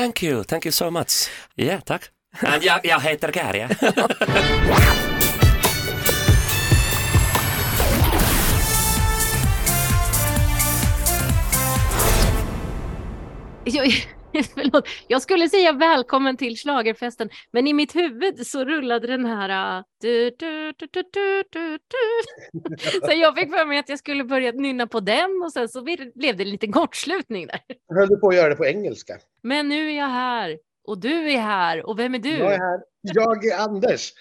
thank you, thank you so much. Ja, yeah, tack. Jag, jag heter Kärja. Jag, förlåt, jag skulle säga välkommen till slagerfesten, men i mitt huvud så rullade den här... Uh, du, du, du, du, du, du, du. Så jag fick för mig att jag skulle börja nynna på den och sen så blev det en liten kortslutning där. Höll du på att göra det på engelska? Men nu är jag här och du är här och vem är du? Jag är här. Jag är Anders.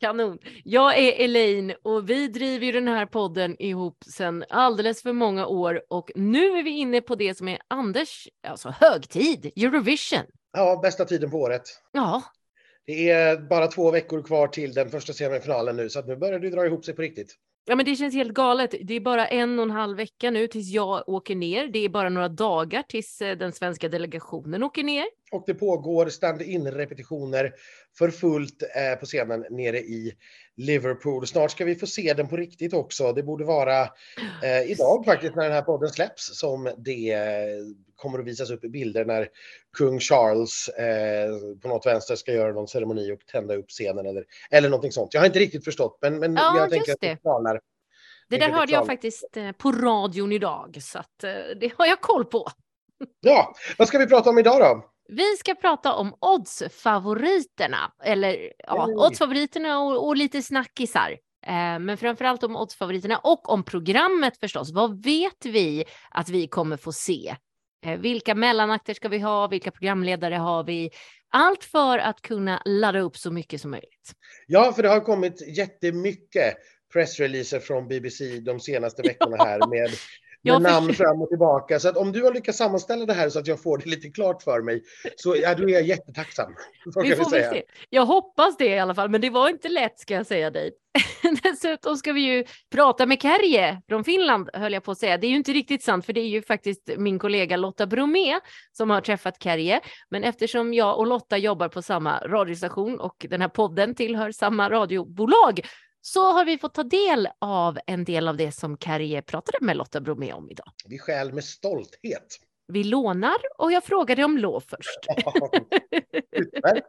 Kanon. Jag är Elaine och vi driver ju den här podden ihop sedan alldeles för många år och nu är vi inne på det som är Anders, alltså högtid, Eurovision. Ja, bästa tiden på året. Ja. Det är bara två veckor kvar till den första semifinalen nu så att nu börjar det dra ihop sig på riktigt. Ja, men det känns helt galet. Det är bara en och en halv vecka nu tills jag åker ner. Det är bara några dagar tills eh, den svenska delegationen åker ner. Och det pågår stand-in repetitioner för fullt eh, på scenen nere i Liverpool. Snart ska vi få se den på riktigt också. Det borde vara eh, idag faktiskt när den här podden släpps som det eh, kommer att visas upp bilder när kung Charles eh, på något vänster ska göra någon ceremoni och tända upp scenen eller, eller någonting sånt. Jag har inte riktigt förstått, men, men ja, jag tänker att det planar. Det där hörde jag faktiskt eh, på radion idag, så att, det har jag koll på. Ja, vad ska vi prata om idag då? Vi ska prata om oddsfavoriterna, eller ja, oddsfavoriterna och, och lite snackisar. Eh, men framförallt om oddsfavoriterna och om programmet förstås. Vad vet vi att vi kommer få se? Eh, vilka mellanakter ska vi ha? Vilka programledare har vi? Allt för att kunna ladda upp så mycket som möjligt. Ja, för det har kommit jättemycket pressreleaser från BBC de senaste veckorna här med, med namn förstår. fram och tillbaka. Så att om du har lyckats sammanställa det här så att jag får det lite klart för mig så ja, då är jag jättetacksam. Vi får väl se. Jag hoppas det i alla fall, men det var inte lätt ska jag säga dig. Dessutom ska vi ju prata med Kärje från Finland, höll jag på att säga. Det är ju inte riktigt sant, för det är ju faktiskt min kollega Lotta Bromé som har träffat Kärje. Men eftersom jag och Lotta jobbar på samma radiostation och den här podden tillhör samma radiobolag så har vi fått ta del av en del av det som Carrie pratade med Lotta Bromé om idag. Vi skäl med stolthet. Vi lånar och jag frågade om lov först.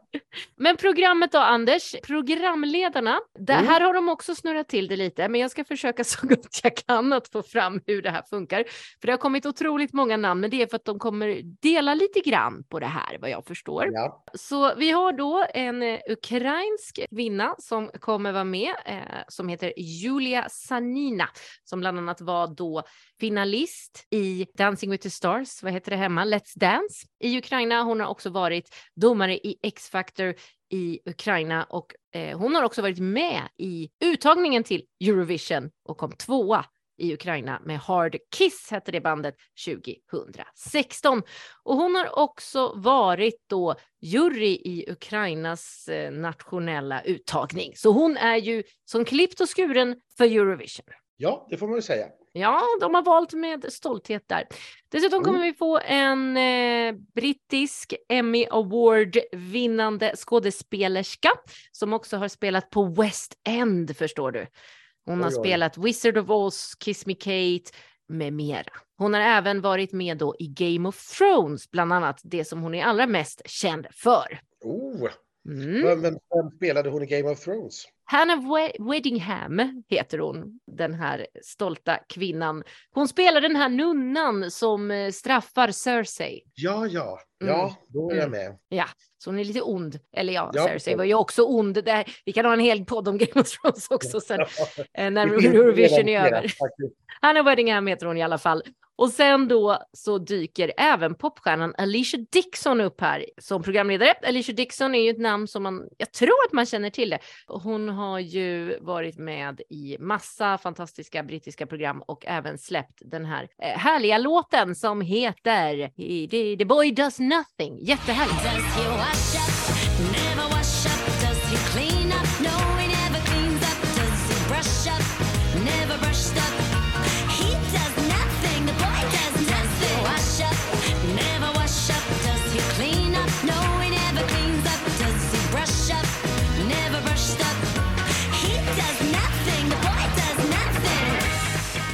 Men programmet då, Anders? Programledarna, där, Mm. här har de också snurrat till det lite, men jag ska försöka så gott jag kan att få fram hur det här funkar. För det har kommit otroligt många namn, men det är för att de kommer dela lite grann på det här, vad jag förstår. Ja. Så vi har då en eh, ukrainsk kvinna som kommer vara med, eh, som heter Julia Sanina, som bland annat var då finalist i Dancing with the Stars, vad heter det hemma, Let's Dance i Ukraina. Hon har också varit domare i X-Factor i Ukraina och eh, hon har också varit med i uttagningen till Eurovision och kom tvåa i Ukraina med Hard Kiss hette det bandet 2016. Och hon har också varit då jury i Ukrainas eh, nationella uttagning. Så hon är ju som klippt och skuren för Eurovision ja, det får man ju säga. Ja, de har valt med stolthet där. Dessutom kommer vi få en eh, brittisk Emmy Award vinnande skådespelerska som också har spelat på West End förstår du. Hon har Oj, oj. spelat Wizard of Oz, Kiss Me Kate med mera. Hon har även varit med då i Game of Thrones, bland annat det som hon är allra mest känd för. Oh, Mm. vem vem spelade hon i Game of Thrones? Hannah We- Weddingham heter hon, den här stolta kvinnan. Hon spelar den här nunnan som eh, straffar Cersei. Ja, ja, Mm. ja, då är jag Mm. med. Ja, så hon är lite ond. Eller ja, Ja, Cersei var ju också ond. Där, vi kan ha en hel podd om Game of Thrones också sen eh, när Eurovision är över. Hannah Weddingham heter hon i alla fall. Och sen då så dyker även popstjärnan Alicia Dixon upp här som programledare. Alicia Dixon är ju ett namn som man, jag tror att man känner till det. Hon har ju varit med i massa fantastiska brittiska program och även släppt den här eh, härliga låten som heter The, The Boy Does Nothing. Jättehärlig. Does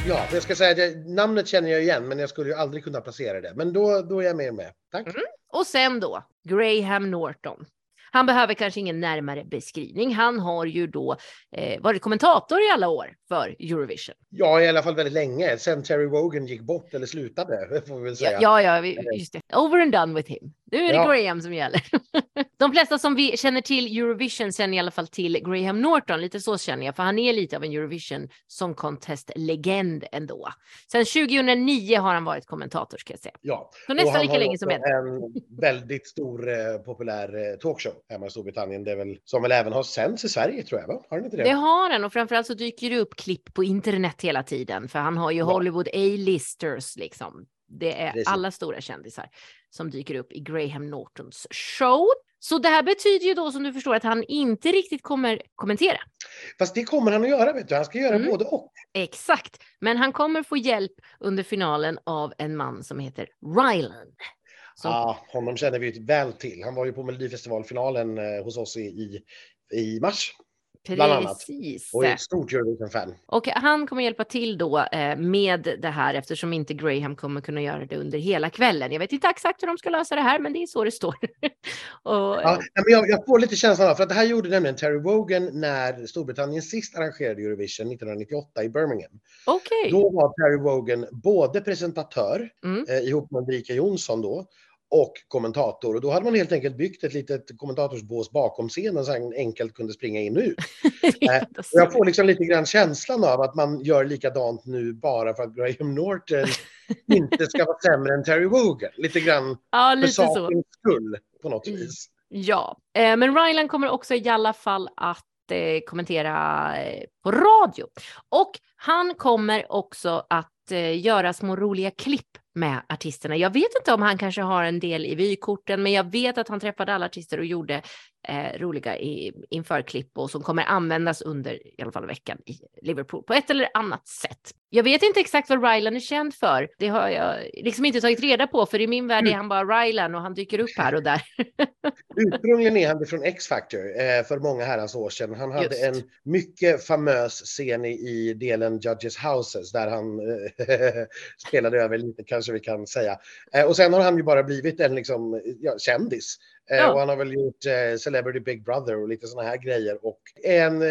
Ja, jag ska säga att namnet känner jag igen, men jag skulle ju aldrig kunna placera det. Men då, då är jag med med. Tack. Mm. Och sen då, Graham Norton. Han behöver kanske ingen närmare beskrivning. Han har ju då eh, varit kommentator i alla år för Eurovision. Ja, i alla fall väldigt länge. Sen Terry Wogan gick bort eller slutade, får vi väl säga. Ja, ja, vi- just det. Over and done with him. Nu är det Ja. Graham som gäller. De flesta som vi känner till Eurovision känner i alla fall till Graham Norton. Lite så känner jag, för han är lite av en Eurovision Song Contest-legend ändå. Sen 2009 har han varit kommentator ska jag säga. Ja. Så nästan han lika har länge som en väldigt stor eh, populär eh, talkshow hemma i Storbritannien. Det är väl, som väl även har sänds i Sverige tror jag, va? Har den inte det? Det har han och framförallt så dyker det upp klipp på internet hela tiden för han har ju Ja. Hollywood A-listers liksom. Det är Precis. alla stora kändisar som dyker upp i Graham Nortons show. Så det här betyder ju då som du förstår att han inte riktigt kommer kommentera. Fast det kommer han att göra, vet du. Han ska göra Mm. både och. Exakt, men han kommer få hjälp under finalen av en man som heter Ryland. Så... Ja, honom känner vi ju väl till. Han var ju på Melodifestivalfinalen eh, hos oss i, i, i mars bland annat. precis. och är ett stort Eurovision-fan. Och han kommer hjälpa till då eh, med det här eftersom inte Graham kommer kunna göra det under hela kvällen. Jag vet inte exakt hur de ska lösa det här, men det är så det står. och, Ja, men jag, jag får lite känslan av, för att det här gjorde nämligen Terry Wogan när Storbritannien sist arrangerade Eurovision 1998 i Birmingham. Okej. Då var Terry Wogan både presentatör Mm. eh, ihop med Ulrika Jonsson då och kommentator. Och då hade man helt enkelt byggt ett litet kommentatorsbås bakom scenen så han enkelt kunde springa in och ut. Och jag får liksom lite grann känslan av att man gör likadant nu bara för att Graham Norton inte ska vara sämre än Terry Wogan. Lite grann ja, för lite så. sakens skull på något Mm. vis. Ja, eh, men Ryland kommer också i alla fall att eh, kommentera eh, på radio. Och han kommer också att eh, göra små roliga klipp med artisterna. Jag vet inte om han kanske har en del i vykorten, men jag vet att han träffade alla artister och gjorde eh, roliga i, införklipp och som kommer användas under i alla fall veckan i Liverpool på ett eller annat sätt. Jag vet inte exakt vad Ryland är känd för. Det har jag liksom inte tagit reda på, för i min värld är han bara Ryland och han dyker upp här och där. Ursprungligen är han från X-Factor eh, för många herrans år sedan. Han hade Just. en mycket famös scen i, i delen Judges Houses där han eh, spelade över lite kanske vi kan säga. Eh, och sen har han ju bara blivit en liksom, ja, kändis. Eh, Ja. Och han har väl gjort eh, Celebrity Big Brother och lite sådana här grejer. Och en eh,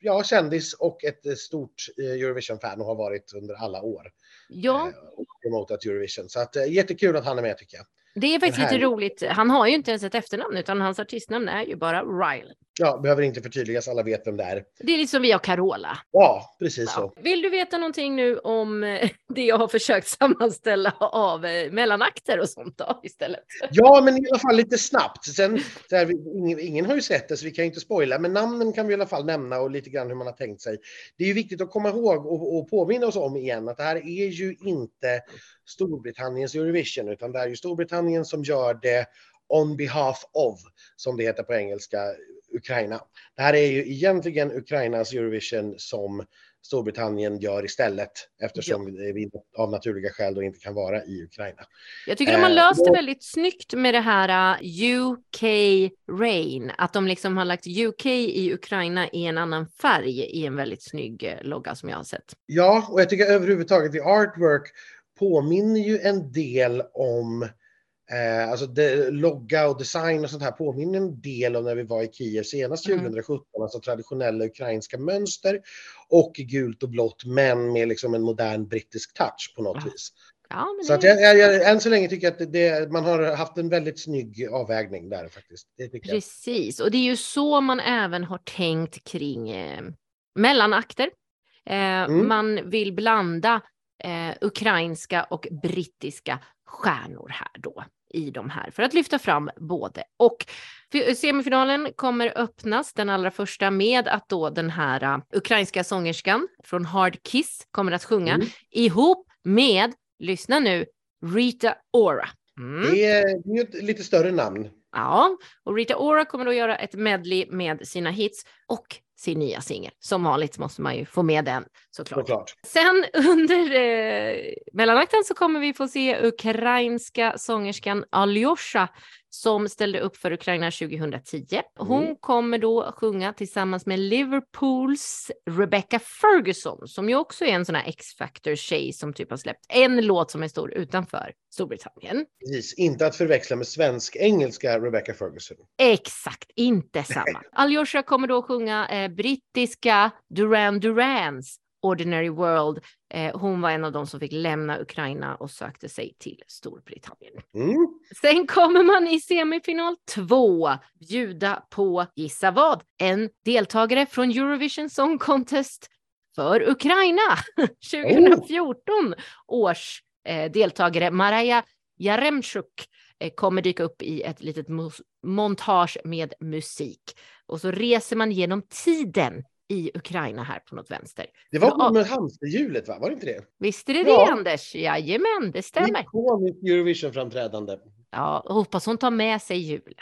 ja, kändis och ett eh, stort Eurovision-fan och har varit under alla år. Ja, Eh, och promotat Eurovision. Så att, jättekul att han är med tycker jag. det är faktiskt lite roligt. Han har ju inte ens ett efternamn utan hans artistnamn är ju bara Ryland. Ja, behöver inte förtydligas, alla vet vem det är. Det är lite som vi har Carola. Ja, precis så. Ja. Vill du veta någonting nu om eh, det jag har försökt sammanställa av eh, mellanakter och sånt då istället? Ja, men i alla fall lite snabbt. Sen, så här, ingen, ingen har ju sett det så vi kan ju inte spoila, men namnen kan vi i alla fall nämna och lite grann hur man har tänkt sig. Det är ju viktigt att komma ihåg och, och påminna oss om igen att det här är ju inte Storbritanniens Eurovision, utan det är ju Storbritannien som gör det on behalf of, som det heter på engelska, Ukraina. Det här är ju egentligen Ukrainas Eurovision som Storbritannien gör istället eftersom vi av naturliga skäl då inte kan vara i Ukraina. Jag tycker de har Eh, löst det väldigt snyggt med det här uh, UK Rain, att de liksom har lagt UK i Ukraina i en annan färg i en väldigt snygg eh, logga som jag har sett. Ja, och jag tycker överhuvudtaget i artwork påminner ju en del om eh, alltså det, logga och design och sånt här påminner en del om när vi var i Kiev senast Mm. 2017, alltså traditionella ukrainska mönster och gult och blått men med liksom en modern brittisk touch på något Ja, vis. Ja, Så att jag, jag, jag, än så länge tycker jag att det, man har haft en väldigt snygg avvägning där faktiskt. Precis, och det är ju så man även har tänkt kring eh, mellanakter. Eh, Mm. Man vill blanda eh, ukrainska och brittiska stjärnor här då i de här för att lyfta fram både och. Fi- Semifinalen kommer öppnas den allra första med att då den här uh, ukrainska sångerskan från Hard Kiss kommer att sjunga Mm. ihop med, lyssna nu, Rita Ora. Mm. Det är det är ett lite större namn. Ja, och Rita Ora kommer då göra ett medley med sina hits och sin nya singel. Som vanligt måste man ju få med den såklart. Såklart. Sen under eh, mellanakten så kommer vi få se ukrainska sångerskan Alyosha som ställde upp för Ukraina 2010. Hon Mm. kommer då sjunga tillsammans med Liverpools Rebecca Ferguson som ju också är en sån här X-Factor-tjej som typ har släppt en låt som är stor utanför Storbritannien. Precis. Inte att förväxla med svensk-engelska Rebecca Ferguson. Exakt, inte samma. Alyosha kommer då sjunga eh, brittiska Duran Durans Ordinary World. Eh, hon var en av dem som fick lämna Ukraina och sökte sig till Storbritannien. Mm. Sen kommer man i semifinal två bjuda på, gissa vad, en deltagare från Eurovision Song Contest för Ukraina. 2014 års eh, deltagare Maraja Jaremchuk eh, kommer dyka upp i ett litet montage med musik. Och så reser man genom tiden i Ukraina här på något vänster. Det var med hamsterhjulet, va? Var det inte det? Visst är det det Ja. Anders? Jajamän, det stämmer. Ikoniskt Eurovision-framträdande. Ja, hoppas hon tar med sig hjulet.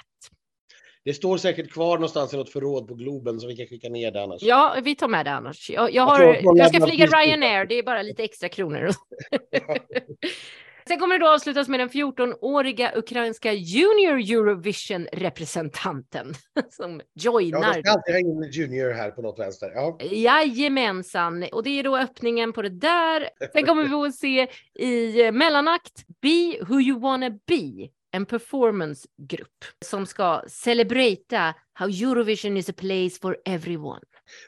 Det står säkert kvar någonstans i något förråd på Globen så vi kan skicka ner det annars. Ja, vi tar med det annars. Jag, jag, har, jag ska flyga Ryanair, det är bara lite extra kronor. Sen kommer det då avslutas med den 14-åriga ukrainska Junior Eurovision-representanten som Ja, joinar. de ska alltid in Junior här på något vänster. Ja. Jajamensan, och det är då öppningen på det där. Sen kommer vi att se i eh, mellanakt Be Who You Wanna Be, en performancegrupp som ska celebrata how Eurovision is a place for everyone.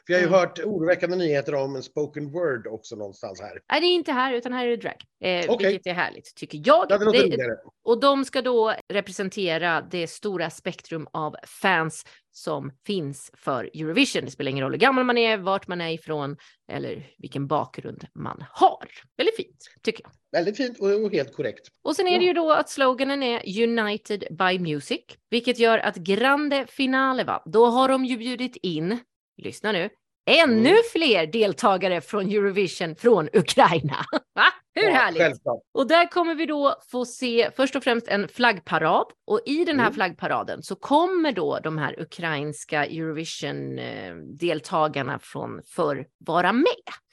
Vi har ju Mm. hört oroväckande nyheter om en spoken word också någonstans här. Nej, det är inte här, utan här är det drag. Eh, Okej. Vilket är härligt, tycker jag. Ja, det Det- och de ska då representera det stora spektrum av fans som finns för Eurovision. Det spelar ingen roll hur gammal man är, vart man är ifrån eller vilken bakgrund man har. Väldigt fint, tycker jag. Väldigt fint och och helt korrekt. Och sen är det ju då att sloganen är United by Music, vilket gör att Grande Finale, va? då har de ju bjudit in, lyssna nu, ännu Mm. fler deltagare från Eurovision från Ukraina. Va? Hur Ja, härligt? Självklart. Och där kommer vi då få se först och främst en flaggparad och i den här Mm. flaggparaden så kommer då de här ukrainska Eurovision-deltagarna från förr vara med.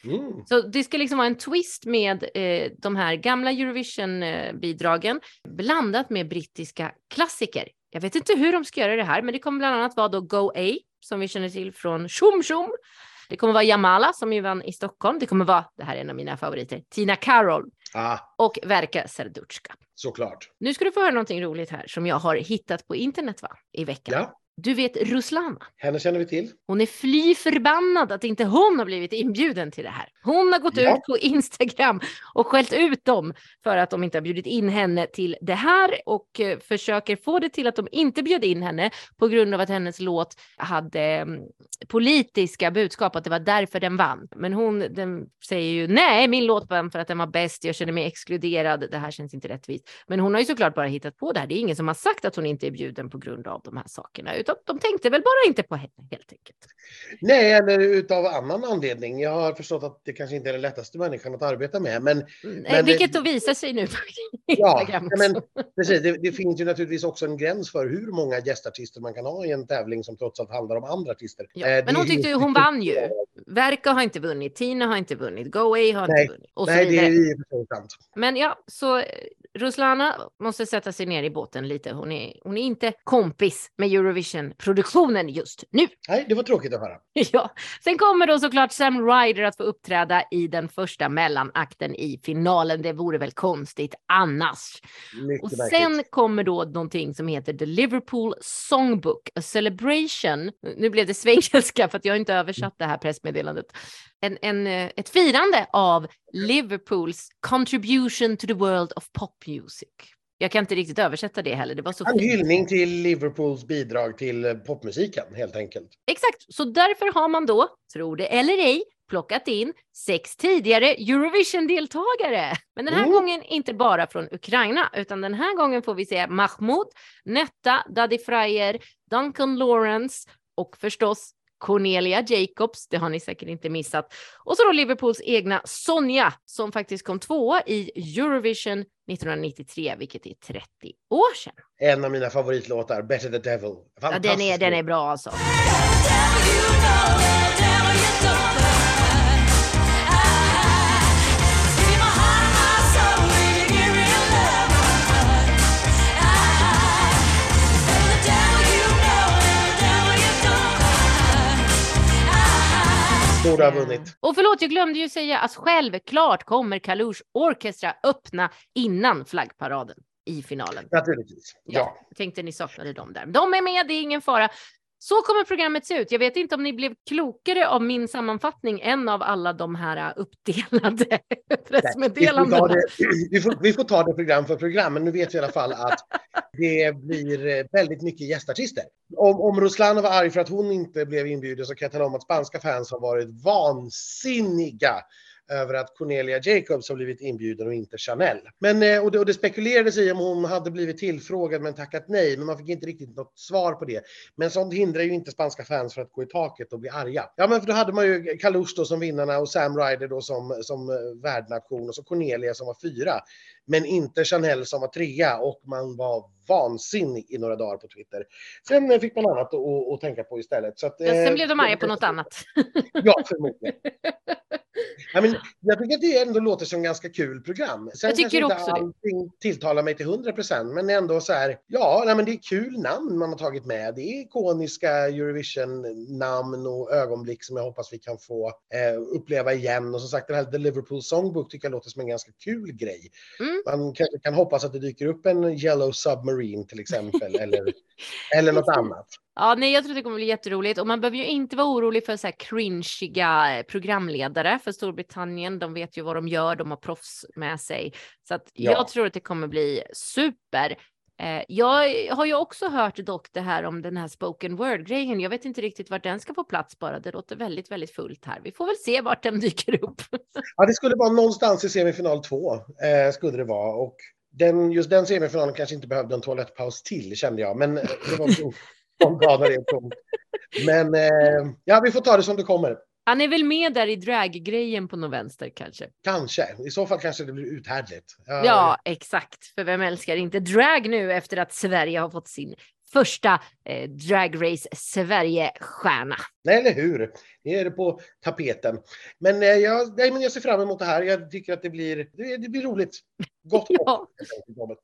Mm. Så det ska liksom vara en twist med eh, de här gamla Eurovision-bidragen blandat med brittiska klassiker. Jag vet inte hur de ska göra det här, men det kommer bland annat vara då Go A som vi känner till från Tjom Tjom. Det kommer vara Jamala som ju vann i Stockholm. Det kommer vara, det här är en av mina favoriter, Tina Karol Ah, och Verka Serduchka. såklart. Nu ska du få höra någonting roligt här som jag har hittat på internet va? i veckan. Ja, Du vet Ruslana. henne känner vi till. Hon är fly förbannad att inte hon har blivit inbjuden till det här. Hon har gått Ja. ut på Instagram och skällt ut dem för att de inte har bjudit in henne till det här och eh, försöker få det till att de inte bjöd in henne på grund av att hennes låt hade mm, politiska budskap, att det var därför den vann. Men hon den säger ju nej, min låt vann för att den var bäst, jag känner mig exkluderad, det här känns inte rättvist. Men hon har ju såklart bara hittat på det här. Det är ingen som har sagt att hon inte är bjuden på grund av de här sakerna, utan de tänkte väl bara inte på henne helt enkelt. Nej, eller utav annan anledning. Jag har förstått att det kanske inte är den lättaste människan att arbeta med. Men Mm, Men- vilket då visar sig nu ja, men, precis, det, det finns ju naturligtvis också en gräns för hur många gästartister man kan ha i en tävling som trots allt handlar om andra artister. Ja, Eh, men hon tyckte ju hon vann ju. Verka har inte vunnit, Tina har inte vunnit, Go Away har Nej, inte vunnit och Nej, det är ju sant. Men ja, så eh, Ruslana måste sätta sig ner i båten lite. Hon är, hon är inte kompis med Eurovision-produktionen just nu. Nej, det var tråkigt att höra. Ja. Sen kommer då såklart Sam Ryder att få uppträda i den första mellanakten i finalen. Det vore väl konstigt annars. Mycket Och märkligt. sen kommer då någonting som heter The Liverpool Songbook, a celebration. Nu blev det svengelska för att jag inte översatt det här pressmeddelandet. En, en, eh, ett firande av Liverpools contribution to the world of pop music. Jag kan inte riktigt översätta det heller, det var så En fint. hyllning till Liverpools bidrag till eh, popmusiken helt enkelt. Exakt, så därför har man då, tro det eller ej, plockat in sex tidigare Eurovision-deltagare. Men den här Mm. gången inte bara från Ukraina, utan den här gången får vi se Mahmoud, Netta, Daddy Fryer, Duncan Lawrence och förstås Cornelia Jacobs, det har ni säkert inte missat. Och så då Liverpools egna Sonja som faktiskt kom tvåa i Eurovision 1993, vilket är 30 år sedan. En av mina favoritlåtar, Better the Devil. Ja, den, är, den är bra alltså. Borde ha vunnit. Och förlåt, jag glömde ju säga att självklart kommer Kalush Orchestra öppna innan flaggparaden i finalen. Naturligtvis. Ja. Jag tänkte ni saknade dem där. De är med, det är ingen fara. Så kommer programmet se ut. Jag vet inte om ni blev klokare av min sammanfattning än av alla de här äh, uppdelade pressmeddelandena. vi, får, vi får ta det program för program, men nu vet vi i alla fall att det blir eh, väldigt mycket gästartister. Om, om Ruslan var arg för att hon inte blev inbjuden så kan jag tala om att spanska fans har varit vansinniga över att Cornelia Jacobs har blivit inbjuden och inte Chanel. Men, eh, och, det, och det spekulerades i om hon hade blivit tillfrågad men tackat nej, men man fick inte riktigt något svar på det. Men sånt hindrar ju inte spanska fans för att gå i taket och bli arga. Ja, men för då hade man ju Kalush då som vinnarna och Sam Ryder då som, som eh, värdnation och så Cornelia som var fyra. Men inte Chanel som var trea och man var vansinnig i några dagar på Twitter. Sen fick man annat att, att tänka på istället. Så att, Ja, sen eh, blev de arga på något annat. Ja, förmodligen. Ja, men jag tycker att det ändå låter som ganska kul program. Sen Jag tycker kanske också inte det. allting tilltalar mig till 100 procent, men ändå så här, ja, nej, men det är kul namn man har tagit med. Det är ikoniska Eurovision-namn och ögonblick som jag hoppas vi kan få eh, uppleva igen. Och som sagt, den här The Liverpool Songbook tycker jag låter som en ganska kul grej. Mm. Man kanske kan hoppas att det dyker upp en Yellow Submarine till exempel, eller, eller något annat. Ja, nej, jag tror det kommer bli jätteroligt och man behöver ju inte vara orolig för så här cringiga eh, programledare för Storbritannien. De vet ju vad de gör, de har proffs med sig. Så att Ja. jag tror att det kommer bli super. Eh, jag har ju också hört dock det här om den här spoken word-grejen. Jag vet inte riktigt vart den ska få plats bara. Det låter väldigt, väldigt fullt här. Vi får väl se vart den dyker upp. Ja, det skulle vara någonstans i semifinal två, eh, skulle det vara. Och den, just den semifinalen kanske inte behövde en toalettpaus till, kände jag. Men eh, det var när det kom. Men eh, ja, vi får ta det som det kommer. Han är väl med där i draggrejen på någon vänster kanske. Kanske. I så fall kanske det blir uthärdligt. Ja, exakt. För vem älskar inte drag nu efter att Sverige har fått sin första eh, Drag Race Sverige-stjärna. Nej, eller hur? Nu är det på tapeten. Men, eh, jag, nej, men jag ser fram emot det här. Jag tycker att det blir, det, det blir roligt. Gott Ja. enkelt.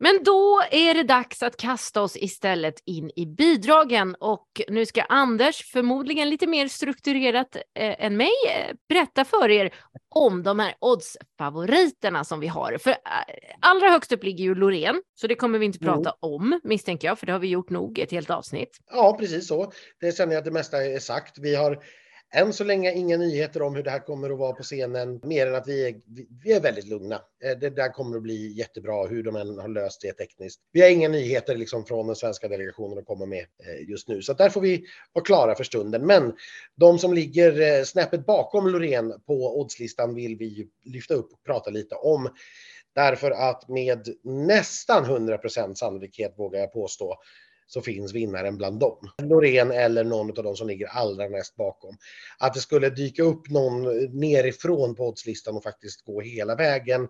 Men då är det dags att kasta oss istället in i bidragen och nu ska Anders, förmodligen lite mer strukturerat eh, än mig, eh, berätta för er om de här oddsfavoriterna som vi har. För eh, allra högst upp ligger ju Loreen, så det kommer vi inte Mm. prata om misstänker jag, för det har vi gjort nog ett helt avsnitt. Ja, precis så. Det känner jag att det mesta är sagt. Vi har än så länge inga nyheter om hur det här kommer att vara på scenen, mer än att vi är, vi- är väldigt lugna. Eh, det där kommer att bli jättebra, hur de än har löst det tekniskt. Vi har inga nyheter liksom från den svenska delegationen att komma med eh, just nu, så där får vi vara klara för stunden. Men de som ligger eh, snäppet bakom Loreen på oddslistan vill vi ju lyfta upp och prata lite om. Därför att med nästan 100% sannolikhet vågar jag påstå så finns vinnaren bland dem. Loreen eller någon av de som ligger allra näst bakom. Att det skulle dyka upp någon nerifrån på oddslistan och faktiskt gå hela vägen.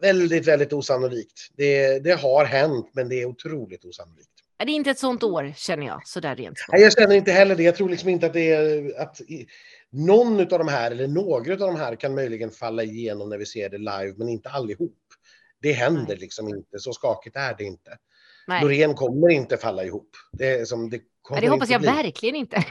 Väldigt, väldigt osannolikt. Det, det har hänt, men det är otroligt osannolikt. Det är inte ett sånt år känner jag, sådär rent Nej, jag känner inte heller det. Jag tror liksom inte att det är att någon av de här eller några av de här kan möjligen falla igenom när vi ser det live, men inte allihop. Det händer Nej. liksom inte. Så skakigt är det inte. Nej. Loreen kommer inte falla ihop. Det, är som, det, kommer det hoppas jag bli. verkligen inte.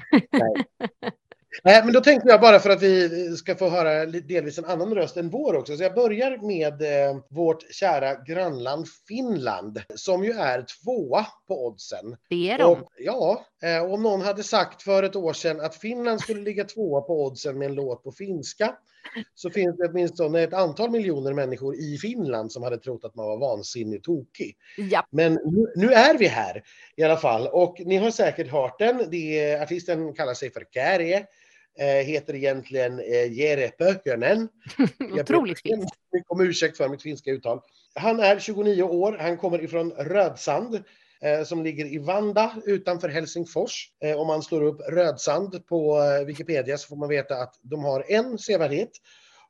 Nej, men då tänkte jag bara för att vi ska få höra delvis en annan röst än vår också. Så jag börjar med eh, vårt kära grannland Finland som ju är tvåa på oddsen. Det är de. Och, ja, eh, om någon hade sagt för ett år sedan att Finland skulle ligga tvåa på oddsen med en låt på finska så finns det åtminstone ett antal miljoner människor i Finland som hade trott att man var vansinnigt tokig. Ja, Men nu, nu är vi här i alla fall och ni har säkert hört den. Det artisten kallar sig för Kärje, eh, heter egentligen eh, Jere Pökönen. Jag otroligt ber fint. mycket om ursäkt för mitt finska uttal. Han är 29 år, han kommer ifrån Rödsand som ligger i Vanda utanför Helsingfors. Eh, om man slår upp Rödsand på eh, Wikipedia så får man veta att de har en sevärdhet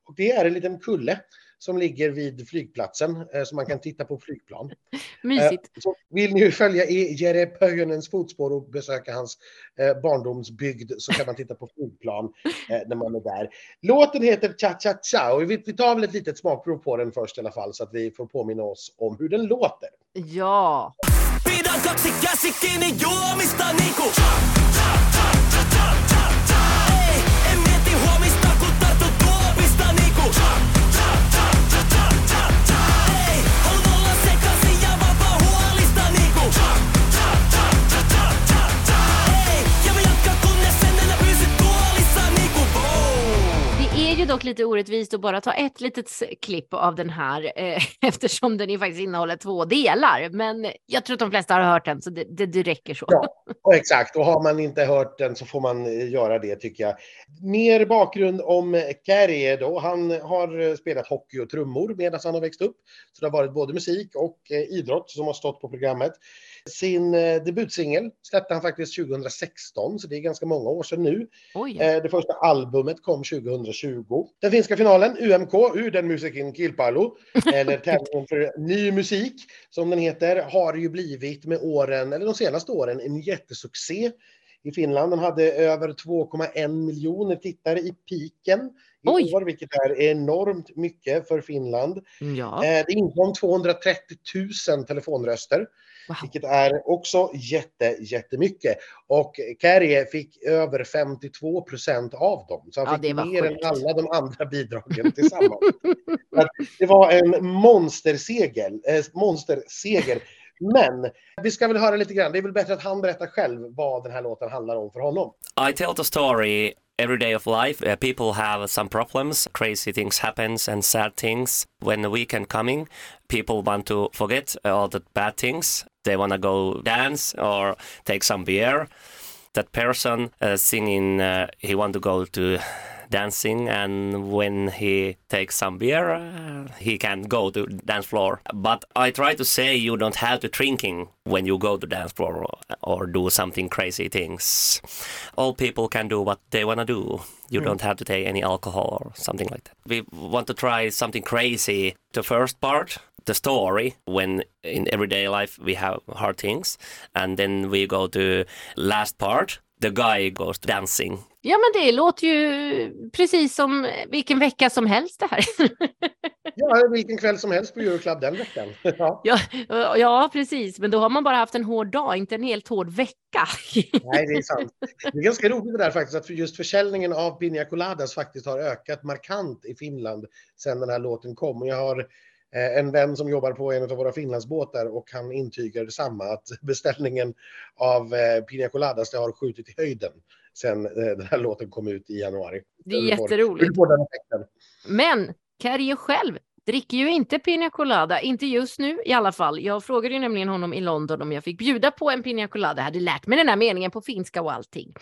och det är en liten kulle som ligger vid flygplatsen eh, så man kan titta på flygplan. Mysigt. Eh, Så vill ni följa i Jere Pöjönens fotspår och besöka hans eh, barndomsbygd så kan man titta på flygplan eh, när man är där. Låten heter Cha Cha Cha och vi tar väl ett litet smakprov på den först i alla fall så att vi får påminna oss om hur den låter. Ja. Pidän kaksi käsi kiinni juomista niinku är ju dock lite orättvist att bara ta ett litet klipp av den här eh, eftersom den ju faktiskt innehåller två delar. Men jag tror att de flesta har hört den så det, det, det räcker så. Ja, exakt. Och har man inte hört den så får man eh, göra det tycker jag. Mer bakgrund om Carrie då. Han har eh, spelat hockey och trummor medan han har växt upp. Så det har varit både musik och eh, idrott som har stått på programmet. Sin eh, debutsingel släppte han faktiskt 2016, så det är ganska många år sedan nu. Oj. Eh, Det första albumet kom 2020. Den finska finalen, UMK, ur den musiken Kilpailu, eller tävlingen för ny musik som den heter, har ju blivit med åren, eller de senaste åren, en jättesuccé i Finland. Den hade över 2,1 miljoner tittare i piken Oj. år, vilket är enormt mycket för Finland. Ja. Eh, Det inkom 230 000 telefonröster. Wow. Vilket är också jätte, jättemycket. Och Carrie fick över 52 procent av dem. Så han Ja, det fick var mer sjukt. än alla de andra bidragen tillsammans. Det var en monsterseger. Eh, monsterseger. Men vi ska väl höra lite grann. Det är väl bättre att han berättar själv vad den här låten handlar om för honom. I tell the story every day of life. Uh, people have some problems, crazy things happens and sad things. When the weekend coming, people want to forget all the bad things. They want to go dance or take some beer. That person uh, singing, uh, he want to go to dancing and when he takes some beer uh, he can go to dance floor. But i try to say you don't have to drinking when you go to dance floor or, or do something crazy things. All people can do what they want to do. You don't have to take any alcohol or something like that. We want to try something crazy. The first part the story when in everyday life we have hard things and then we go to last part the guy goes dancing ja, men det låter ju precis som vilken vecka som helst det här. Ja, vilken kväll som helst på Euroclub den veckan. Ja. ja, ja, precis. Men då har man bara haft en hård dag, inte en helt hård vecka. Nej, det är sant. Det är ganska roligt det där faktiskt att just försäljningen av Pina Coladas faktiskt har ökat markant i Finland sedan den här låten kom. Och jag har en vän som jobbar på en av våra Finlandsbåtar och han intygar detsamma att beställningen av eh, Pina Coladas det har skjutit i höjden sedan eh, den här låten kom ut i januari. Det är Du får- jätteroligt. Får effekten. Men Carrie själv dricker ju inte Pina Colada, inte just nu i alla fall. Jag frågade ju nämligen honom i London om jag fick bjuda på en Pina Colada. Jag hade lärt mig den här meningen på finska och allting.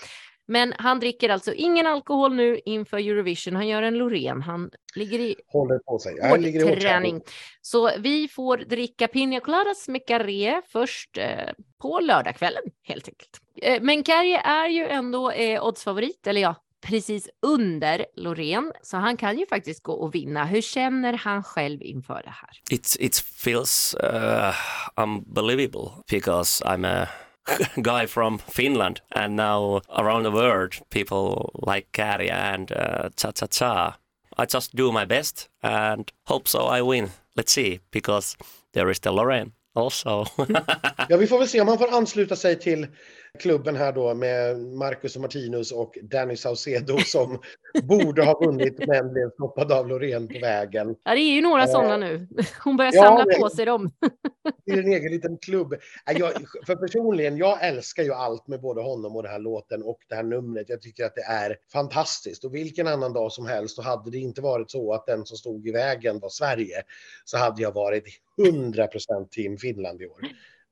Men han dricker alltså ingen alkohol nu inför Eurovision. Han gör en Loreen. Han ligger i Håller på sig. Här ligger åtgärder. träning. Så vi får dricka Pina Coladas med Carrie först eh, på lördagskvällen helt enkelt. Eh, men Carrie är ju ändå eh, oddsfavorit, eller ja, precis under Loreen. Så han kan ju faktiskt gå och vinna. Hur känner han själv inför det här? It it feels uh, unbelievable because I'm a guy from Finland and now around the world people like Kari and uh, Cha Cha Cha. I just do my best and hope so I win. Let's see because there is the Lorraine also. Ja, vi får väl se om han får ansluta sig till klubben här då med Marcus och Martinus och Danny Saucedo som borde ha vunnit men blev stoppad av Loreen på vägen. Ja, det är ju några sådana nu. Hon börjar Ja, samla men- på sig dem. till en egen liten klubb. Jag, för personligen, jag älskar ju allt med både honom och den här låten och det här numret. Jag tycker att det är fantastiskt. Och vilken annan dag som helst, och hade det inte varit så att den som stod i vägen var Sverige, så hade jag varit 100% team Finland i år.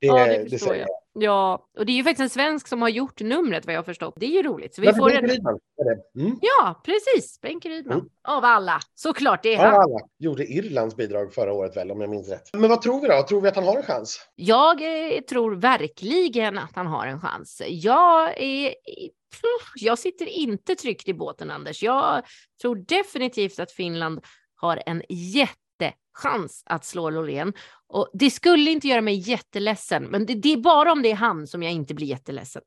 Det, Ja, det förstår säger jag. Ja, och det är ju faktiskt en svensk som har gjort numret vad jag förstått. Det är ju roligt. Så vi får Bengt en... Rydman det. Mm. Ja, precis. Benke Rydman. Mm. Av alla. Såklart, det är han. alla gjorde Irlands bidrag förra året väl, om jag minns rätt. Men vad tror vi då? Tror vi att han har en chans? Jag eh, tror verkligen att han har en chans. Jag är... Jag sitter inte tryggt i båten, Anders. Jag tror definitivt att Finland har en chans att slå Loreen. Och det skulle inte göra mig jätteledsen, men det, det är bara om det är han som jag inte blir jätteledsen.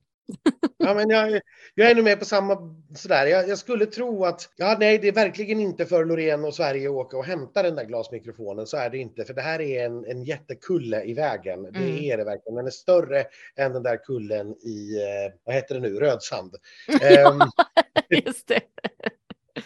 Ja, men jag, jag är nog med på samma sådär. Jag, jag skulle tro att, ja nej, det är verkligen inte för Loreen och Sverige att åka och hämta den där glasmikrofonen. Så är det inte, för det här är en, en jättekulle i vägen. Det Mm. är det verkligen. Den är större än den där kullen i, eh, vad heter det nu, Rödsand. Ehm, Just det.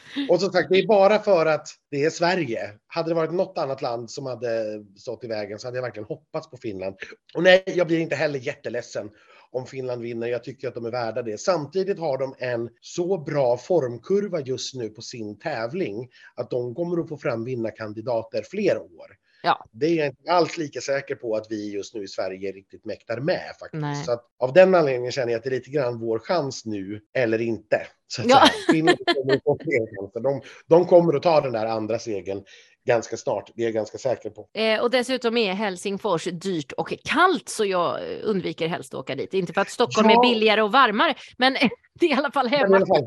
och som sagt, det är bara för att det är Sverige. Hade det varit något annat land som hade stått i vägen så hade jag verkligen hoppats på Finland. Och nej, jag blir inte heller jätteledsen om Finland vinner. Jag tycker att de är värda det. Samtidigt har de en så bra formkurva just nu på sin tävling att de kommer att få fram vinnarkandidater fler år. Ja. Det är jag inte alls lika säker på att vi just nu i Sverige riktigt mäktar med faktiskt. Nej. Så att av den anledningen känner jag att det är lite grann vår chans nu eller inte. Så att Ja. Finland kommer att få fler chanser. De, de kommer att ta den där andra segern ganska snart. Det är jag ganska säker på. Eh, och dessutom är Helsingfors dyrt och kallt så jag undviker helst att åka dit. Inte för att Stockholm Ja. är billigare och varmare, men det är i alla fall hemma. fall,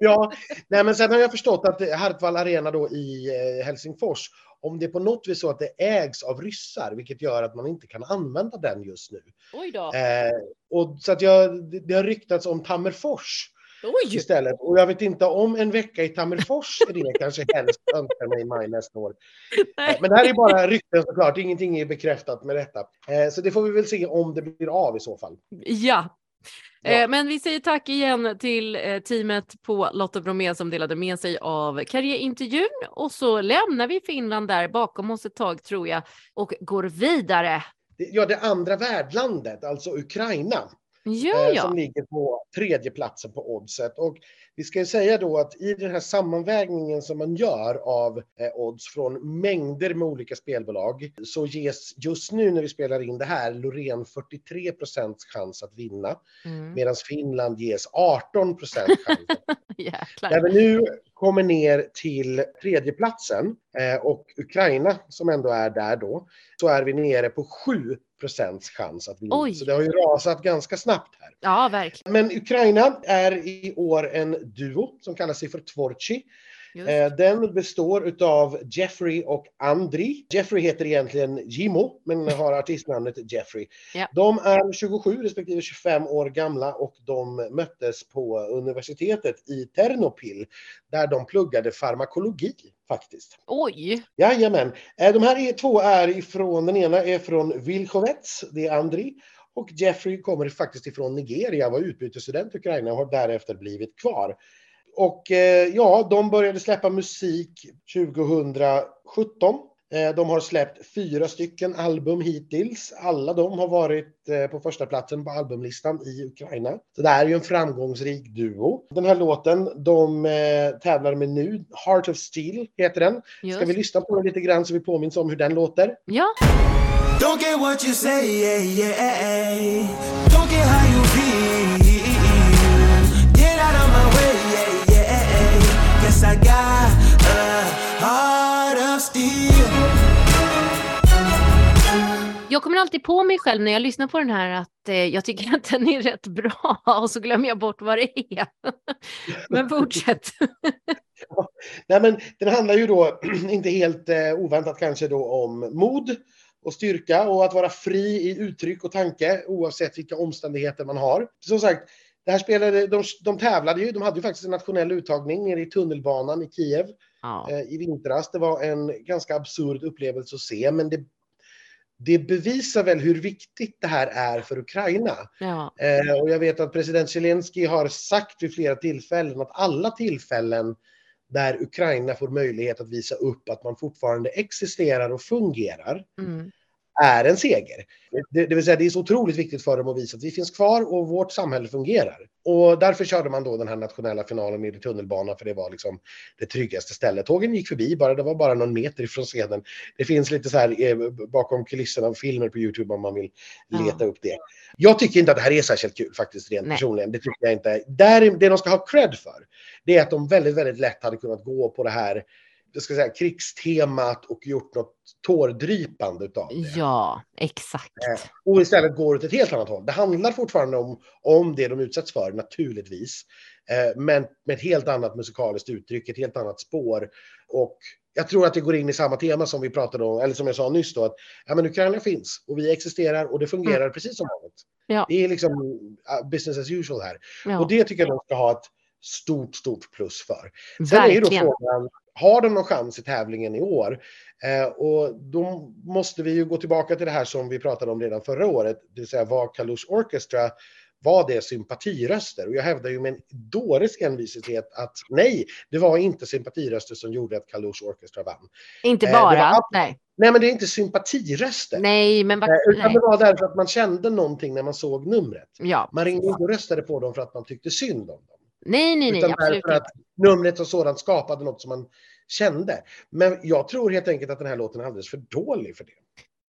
ja, nej, men sen har jag förstått att Hartwall Arena då i eh, Helsingfors, om det är på något vis så att det ägs av ryssar, vilket gör att man inte kan använda den just nu. Oj då. Eh, och så att jag, det, det har ryktats om Tammerfors Oj! istället. Och jag vet inte om en vecka i Tammerfors är det jag kanske helst önskar mig i maj nästa år. Eh, Men det här är bara rykten såklart, ingenting är bekräftat med detta. Eh, Så det får vi väl se om det blir av i så fall. Ja. Ja. Eh, Men vi säger tack igen till eh, teamet på Lotta Bromé som delade med sig av karriärintervjun och så lämnar vi Finland där bakom oss ett tag tror jag och går vidare. Ja, det andra värdlandet, alltså Ukraina. Ja, eh, ja. som ligger på tredje platsen på oddset. Och vi ska ju säga då att i den här sammanvägningen som man gör av eh, odds från mängder med olika spelbolag så ges just nu när vi spelar in det här Loreen 43 procents chans att vinna Mm. medan Finland ges 18 procents chans. Jäklar. vi nu kommer ner till tredjeplatsen eh, och Ukraina som ändå är där då så är vi nere på 7 procents chans att vinna. Oj. Så det har ju rasat ganska snabbt här. Ja, verkligen. Men Ukraina är i år en duo som kallar sig för Tvorchi. Just. Eh, Den består av Jeffrey och Andri. Jeffrey heter egentligen Jimo, men har artistnamnet Jeffrey. Ja. De är 27 respektive 25 år gamla och de möttes på universitetet i Ternopil där de pluggade farmakologi faktiskt. Oj! Jajamän. Eh, De här är, två är ifrån, den ena är från Vilchovets, det är Andri. Och Jeffrey kommer faktiskt ifrån Nigeria, var utbytesstudent i Ukraina och har därefter blivit kvar. Och eh, ja, de började släppa musik 2017. Eh, De har släppt fyra stycken album hittills. Alla de har varit eh, på första platsen på albumlistan i Ukraina. Så det här är ju en framgångsrik duo. Den här låten de eh, tävlar med nu, Heart of Steel heter den. Ska Just. vi lyssna på den lite grann så vi påminns om hur den låter? Ja, Don't care what you say, yeah, yeah. Don't care how you feel. I got a heart of steel. jag kommer alltid på mig själv när jag lyssnar på den här att eh, jag tycker att den är rätt bra och så glömmer jag bort vad det är. Men fortsätt. Nej, men den handlar ju då, inte helt eh, oväntat kanske då, om mod och styrka och att vara fri i uttryck och tanke oavsett vilka omständigheter man har. Som sagt, det här spelade, de, de tävlade ju, de hade ju faktiskt en nationell uttagning nere i tunnelbanan i Kiev Ja. eh, i vintras. Det var en ganska absurd upplevelse att se, men det, det bevisar väl hur viktigt det här är för Ukraina. Ja. Eh, och jag vet att president Zelensky har sagt vid flera tillfällen att alla tillfällen där Ukraina får möjlighet att visa upp att man fortfarande existerar och fungerar Mm. Är en seger. Det, det vill säga det är så otroligt viktigt för dem att visa att vi finns kvar och vårt samhälle fungerar. Och därför körde man då den här nationella finalen med i tunnelbanan för det var liksom det tryggaste stället. Tågen gick förbi bara, det var bara någon meter ifrån scenen. Det finns lite så här eh, bakom kulisserna av filmer på Youtube om man vill leta upp det. Jag tycker inte att det här är särskilt kul faktiskt rent Nej. personligen. Det tycker jag inte. Där, det de ska ha cred för, det är att de väldigt, väldigt lätt hade kunnat gå på det här jag ska säga, krigstemat och gjort något tårdrypande utav det. Ja, exakt. Eh, Och istället går åt ett helt annat håll. Det handlar fortfarande om, om det de utsätts för, naturligtvis. Eh, men med ett helt annat musikaliskt uttryck, ett helt annat spår. Och jag tror att det går in i samma tema som vi pratade om, eller som jag sa nyss då, att ja, men Ukraina finns och vi existerar och det fungerar precis som vanligt. Ja. Det är liksom uh, business as usual här. Ja, Och det tycker jag de ska ha ett stort, stort plus för. Sen är ju då verkligen. frågan, har de någon chans i tävlingen i år? Eh, och då måste vi ju gå tillbaka till det här som vi pratade om redan förra året, det vill säga var Kalush Orchestra var det sympatiröster? Och jag hävdar ju med en dåres envishet att nej, det var inte sympatiröster som gjorde att Kalush Orchestra vann. Inte Eh, bara. var- Nej. Nej, men det är inte sympatiröster. nej, men Eh, vad... utan Nej. det var därför att man kände någonting när man såg numret. Ja. Man ringde inte och röstade på dem för att man tyckte synd om dem. Nej, nej, nej, Utan absolut därför att numret och sådant skapade något som man kände. Men jag tror helt enkelt att den här låten är alldeles för dålig för det.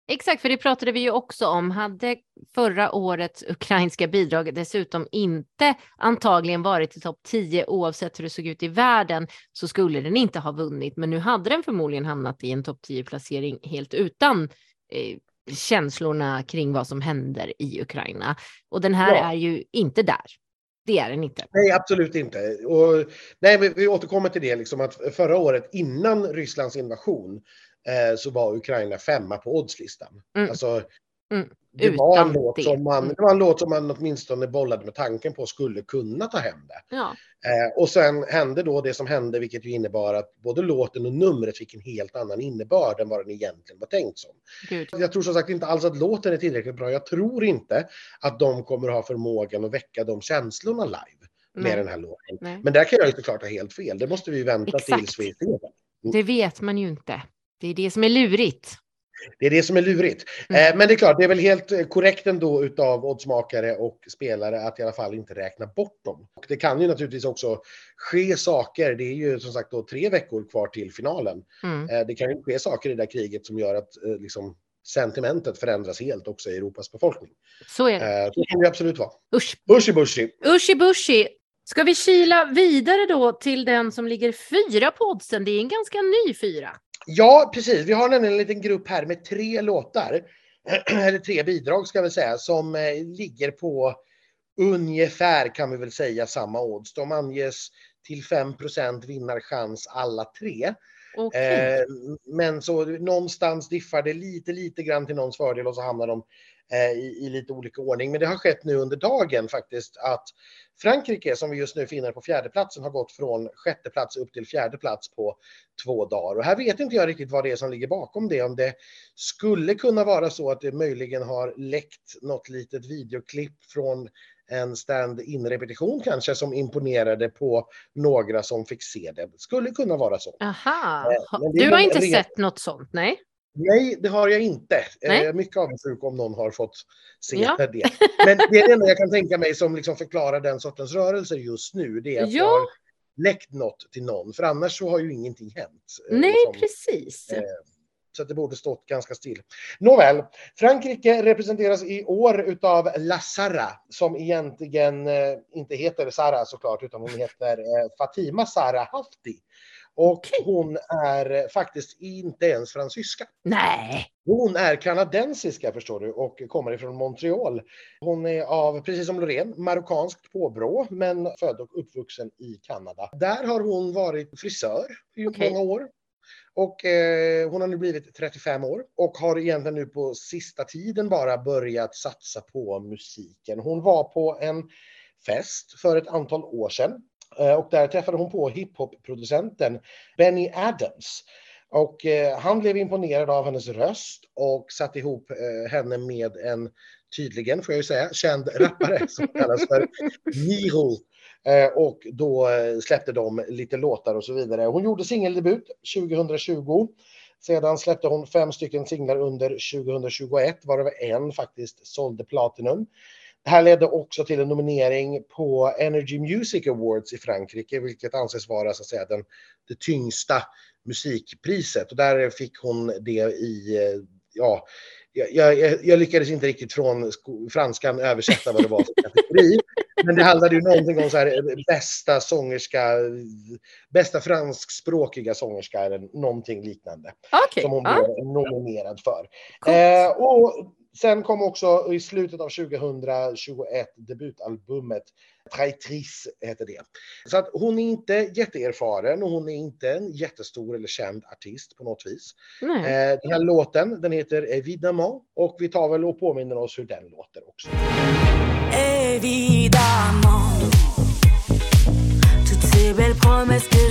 Exakt, för det pratade vi ju också om. Hade förra årets ukrainska bidrag dessutom inte antagligen varit i topp 10 oavsett hur det såg ut i världen så skulle den inte ha vunnit. Men nu hade den förmodligen hamnat i en topp 10 placering helt utan eh, känslorna kring vad som händer i Ukraina. Och den här Ja. är ju inte där. Det är den inte. Nej, absolut inte. Och, nej, vi, vi återkommer till det, liksom att förra året innan Rysslands invasion eh, så var Ukraina femma på oddslistan. Mm. Alltså, Mm. det, var en låt det. som man, Mm. det var en låt som man åtminstone bollade med tanken på skulle kunna ta hem det. Ja, Eh, och sen hände då det som hände, vilket ju innebar att både låten och numret fick en helt annan innebörd än vad den egentligen var tänkt som. gud. Jag tror som sagt inte alls att låten är tillräckligt bra. Jag tror inte att de kommer ha förmågan att väcka de känslorna live med Nej. den här låten. Nej. Men där kan jag ju såklart ha helt fel. Det måste vi vänta Exakt. tills vi ser den. Det vet man ju inte. Det är det som är lurigt. Det är det som är lurigt. Mm. Eh, men det är klart, det är väl helt eh, korrekt ändå utav oddsmakare och spelare att i alla fall inte räkna bort dem. Och det kan ju naturligtvis också ske saker. Det är ju som sagt då tre veckor kvar till finalen. Mm. Eh, det kan ju ske saker i det där kriget som gör att liksom, sentimentet förändras helt också i Europas befolkning. Så är det. Så kan det absolut vara. Usch. Ushi bushi. Ushi bushi. Ska vi kila vidare då till den som ligger fyra på oddsen? Det är en ganska ny fyra. Ja, precis. Vi har nämligen en liten grupp här med tre låtar, eller tre bidrag ska vi säga, som eh, ligger på ungefär kan vi väl säga samma odds. De anges till 5% vinnarchans alla tre. Okej. Eh, men så någonstans diffar det lite, lite grann till någons fördel och så hamnar de i, i lite olika ordning. Men det har skett nu under dagen faktiskt att Frankrike, som vi just nu finner på fjärde platsen, har gått från sjätte plats upp till fjärde plats på två dagar. Och här vet inte jag riktigt vad det är som ligger bakom det. Om det skulle kunna vara så att det möjligen har läckt något litet videoklipp från en stand-in repetition kanske som imponerade på några som fick se det. Skulle kunna vara så. Aha. eh, Du har inte sett något sånt? Nej. Nej, det har jag inte. Nej. Jag är mycket avundsjuk om någon har fått se Ja. det. Men det är det enda jag kan tänka mig som liksom förklarar den sortens rörelser just nu. Det är att Ja. jag har läckt något till någon, för annars så har ju ingenting hänt. eh, Nej, som- precis. eh, Så det borde stått ganska still. Nåväl, Frankrike representeras i år utav La Sara, som egentligen eh, inte heter Sara såklart, utan hon heter eh, Fatima Sara Hafti. Och hon är eh, faktiskt inte ens fransyska. Nej. Hon är kanadensiska förstår du och kommer ifrån Montreal. Hon är av, precis som Loreen, marockanskt påbrå men född och uppvuxen i Kanada. Där har hon varit frisör i Okej. många år. Och eh, hon har nu blivit 35 år och har egentligen nu på sista tiden bara börjat satsa på musiken. Hon var på en fest för ett antal år sedan Eh, och där träffade hon på hiphop-producenten Benny Adams. Och eh, han blev imponerad av hennes röst och satte ihop eh, henne med en, tydligen får jag ju säga, känd rappare som kallas för Miro. Eh, och då eh, släppte de lite låtar och så vidare. Hon gjorde singeldebut 2020. Sedan släppte hon fem stycken singlar under 2021, varav en faktiskt sålde Platinum. Det här ledde också till en nominering på Energy Music Awards i Frankrike, vilket anses vara så att säga den, det tyngsta musikpriset. Och där fick hon det i, eh, ja, jag, jag, jag lyckades inte riktigt från franskan översätta vad det var för kategori. Men det handlade ju någonting om så här, eh, bästa sångerska, bästa franskspråkiga sångerska eller någonting liknande. Okej. som hon blev nominerad för. Coolt. Eh, och sen kom också i slutet av 2021 debutalbumet Traitrice heter det. Så att hon är inte jätteerfaren och hon är inte en jättestor eller känd artist på något vis. Nej. Eh, den här låten den heter Evidemment och vi tar väl och påminner oss hur den låter också. Évidemment, toutes ces belles promesses que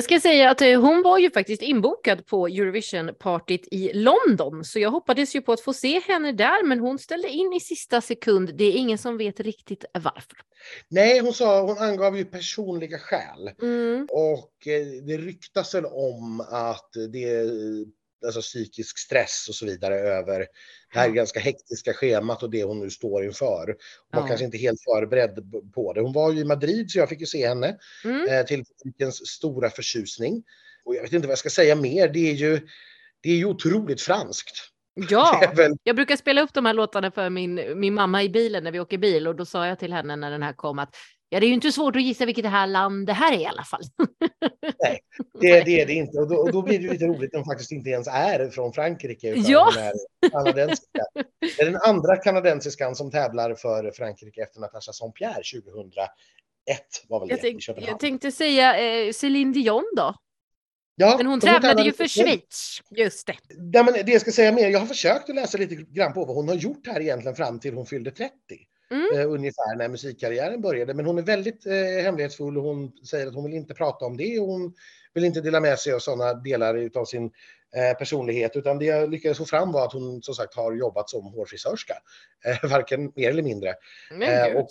Jag ska säga att eh, hon var ju faktiskt inbokad på Eurovision-partyt i London, så jag hoppades ju på att få se henne där, men hon ställde in i sista sekund. Det är ingen som vet riktigt varför. Nej, hon sa, hon angav ju personliga skäl. Mm. Och eh, det ryktas väl om att det alltså psykisk stress och så vidare över det här ganska hektiska schemat och det hon nu står inför. Hon var Ja. kanske inte helt förberedd på det. Hon var ju i Madrid så jag fick ju se henne Mm. eh, till publikens stora förtjusning. Och jag vet inte vad jag ska säga mer. Det är ju, det är ju otroligt franskt. Ja, väl, jag brukar spela upp de här låtarna för min, min mamma i bilen när vi åker bil och då sa jag till henne när den här kom att ja, det är ju inte svårt att gissa vilket det här land det här är i alla fall. det, det är det inte. Och då, och då blir det lite roligt hon faktiskt inte ens är från Frankrike. Utan Ja. är kanadensiska. Det är den andra kanadensiskan som tävlar för Frankrike efter Natasha Saint-Pierre 2001. Var väl det, Jag, i tänk, jag tänkte säga eh, Céline Dion då, ja, men hon tävlade ju för. Schweiz. Just det. Ja, men det jag ska säga mer, jag har försökt att läsa lite grann på vad hon har gjort här egentligen fram till hon fyllde 30. Mm. Eh, ungefär när musikkarriären började. Men hon är väldigt eh, hemlighetsfull och hon säger att hon vill inte prata om det och hon vill inte dela med sig av sådana delar av sin eh, personlighet. Utan det jag lyckades få fram var att hon som sagt har jobbat som hårfrisörska. Eh, varken mer eller mindre. Men Eh, och,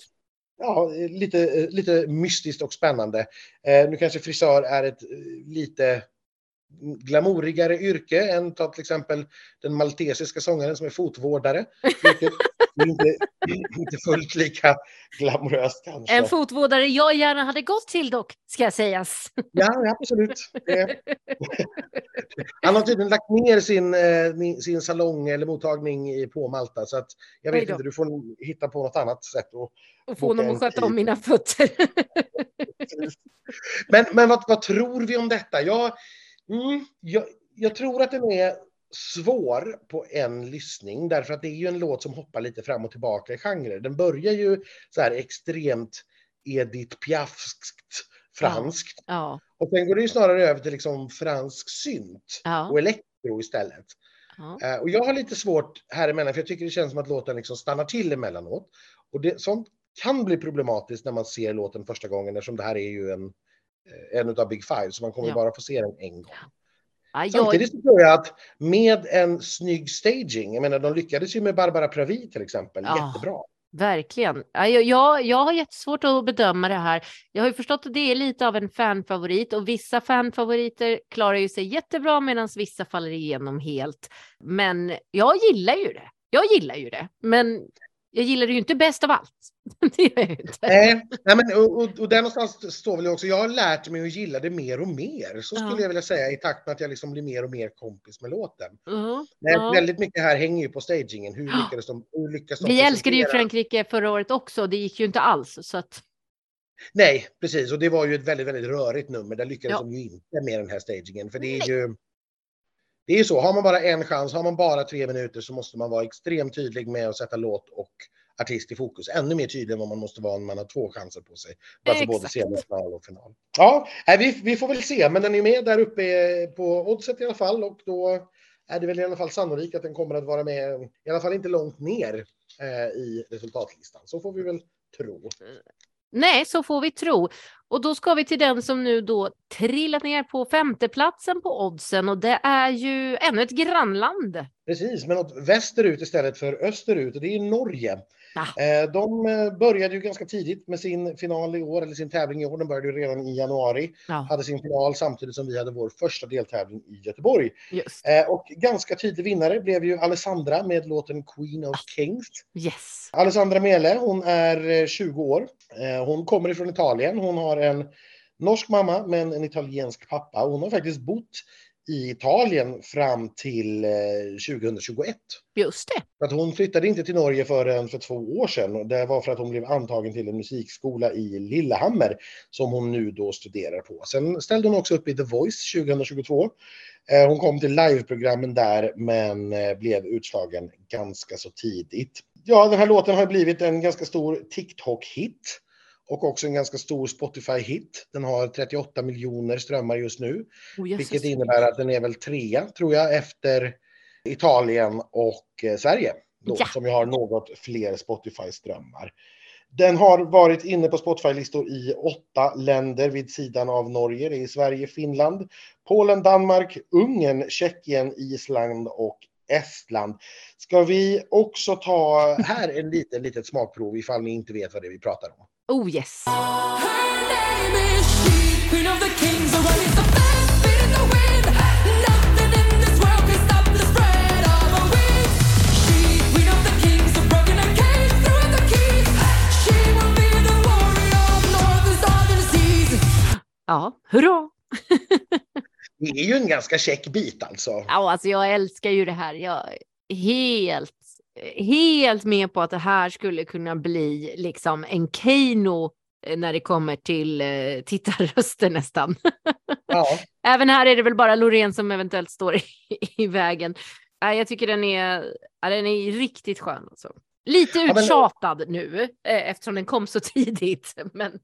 ja, lite, eh, lite mystiskt och spännande. Eh, nu kanske frisör är ett lite glamourigare yrke än ta till exempel den maltesiska sångaren som är fotvårdare. Vilket inte, inte fullt lika glamoröst kanske. En fotvårdare jag gärna hade gått till dock, ska sägas. Ja, absolut. Han har tydligen lagt ner sin, eh, sin salong eller mottagning på Malta så att jag vet inte, du får hitta på något annat sätt. Och, Och få honom att sköta om mina fötter. Men, men vad, vad tror vi om detta? Jag, mm, jag, jag tror att den är svår på en lyssning därför att det är ju en låt som hoppar lite fram och tillbaka i genrer. Den börjar ju så här extremt Edith Piafskt franskt ja, och sen går det ju snarare över till liksom fransk synt ja, och elektro istället. ja. Eh, och jag har lite svårt här emellan för jag tycker det känns som att låten liksom stannar till emellanåt. Och det, sånt kan bli problematiskt när man ser låten första gången eftersom det här är ju en, eh, en av Big Five så man kommer bara få se den en gång. Jag, Samtidigt så tror jag att med en snygg staging, jag menar de lyckades ju med Barbara Pravi till exempel, Ja. jättebra. verkligen. Ja, jag, jag, jag har jättesvårt att bedöma det här. Jag har ju förstått att det är lite av en fanfavorit och vissa fanfavoriter klarar ju sig jättebra medan vissa faller igenom helt. Men jag gillar ju det. Jag gillar ju det, men jag gillar det ju inte bäst av allt. det gör jag inte. Nej, nej men, och, och, och där någonstans står väl också, jag har lärt mig att gilla det mer och mer, så skulle Ja. jag vilja säga i takt med att jag liksom blir mer och mer kompis med låten. Ja, Nej, ja. Väldigt mycket här hänger ju på stagingen. Hur lyckades de, hur lyckas de Vi älskade ju Frankrike förra året också. Det gick ju inte alls. Så att, Nej, precis. Och det var ju ett väldigt, väldigt rörigt nummer. Där lyckades Ja. de ju inte med den här stagingen. För det är ju... Det är ju så, har man bara en chans, har man bara tre minuter så måste man vara extremt tydlig med att sätta låt och artist i fokus. Ännu mer tydlig än vad man måste vara när man har två chanser på sig. Alltså både Exakt. semifinal och final. Ja, vi, vi får väl se. Men den är med där uppe på oddset i alla fall. Och då är det väl i alla fall sannolikt att den kommer att vara med, i alla fall inte långt ner eh, i resultatlistan. Så får vi väl tro nej, så får vi tro. Och då ska vi till den som nu då trillat ner på femteplatsen på oddsen och det är ju ännu ett grannland. Precis, men åt västerut istället för österut. Och det är Norge. Ja. Eh, De eh, började ju ganska tidigt med sin final i år, eller sin tävling i år. Den började ju redan i januari. Ja, Hade sin final samtidigt som vi hade vår första deltävling i Göteborg. just. Eh, Och ganska tydlig vinnare blev ju Alessandra med låten Queen of Kings. Yes. Alessandra Mele, hon är eh, 20 år. Hon kommer ifrån Italien. Hon har en norsk mamma men en italiensk pappa. Hon har faktiskt bott i Italien fram till eh, 2021. Just det. Att hon flyttade inte till Norge förrän för två år sedan. Det var för att hon blev antagen till en musikskola i Lillehammer som hon nu då studerar på. Sen ställde hon också upp i The Voice 2022. Eh, Hon kom till liveprogrammen där men eh, blev utslagen ganska så tidigt. Ja, den här låten har blivit en ganska stor TikTok-hit och också en ganska stor Spotify-hit. Den har 38 miljoner strömmar just nu. Oh. Vilket innebär att den är väl trea, tror jag, efter Italien och eh, Sverige. Då, Ja. Som ju har något fler Spotify-strömmar. Den har varit inne på Spotify-listor i åtta länder vid sidan av Norge. Det är Sverige, Finland, Polen, Danmark, Ungern, Tjeckien, Island och Estland. Ska vi också ta här en liten, litet smakprov ifall ni inte vet vad det är vi pratar om. Oh yes. Ja, hurra! Det är ju en ganska käck bit alltså. Ja, alltså jag älskar ju det här. Jag är helt, helt med på att det här skulle kunna bli liksom en Keino eh, när det kommer till eh, tittarröster nästan. Ja. Även här är det väl bara Loreen som eventuellt står i, i vägen. Nej, jag tycker den är, ja, den är riktigt skön. Alltså. Lite men- uttjatad nu eh, eftersom den kom så tidigt. Men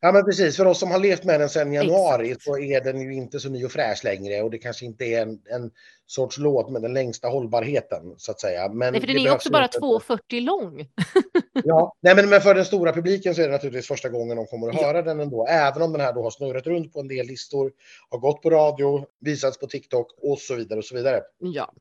Ja, men precis. För oss som har levt med den sedan januari så är den ju inte så ny och fräsch längre och det kanske inte är en, en sorts låt med den längsta hållbarheten så att säga. Men nej, för den det är också bara inte. 2,40 lång. Ja, nej, men, men för den stora publiken så är det naturligtvis första gången de kommer att Ja. höra den ändå. Även om den här då har snurrat runt på en del listor, har gått på radio, visats på TikTok och så vidare och så vidare. Ja,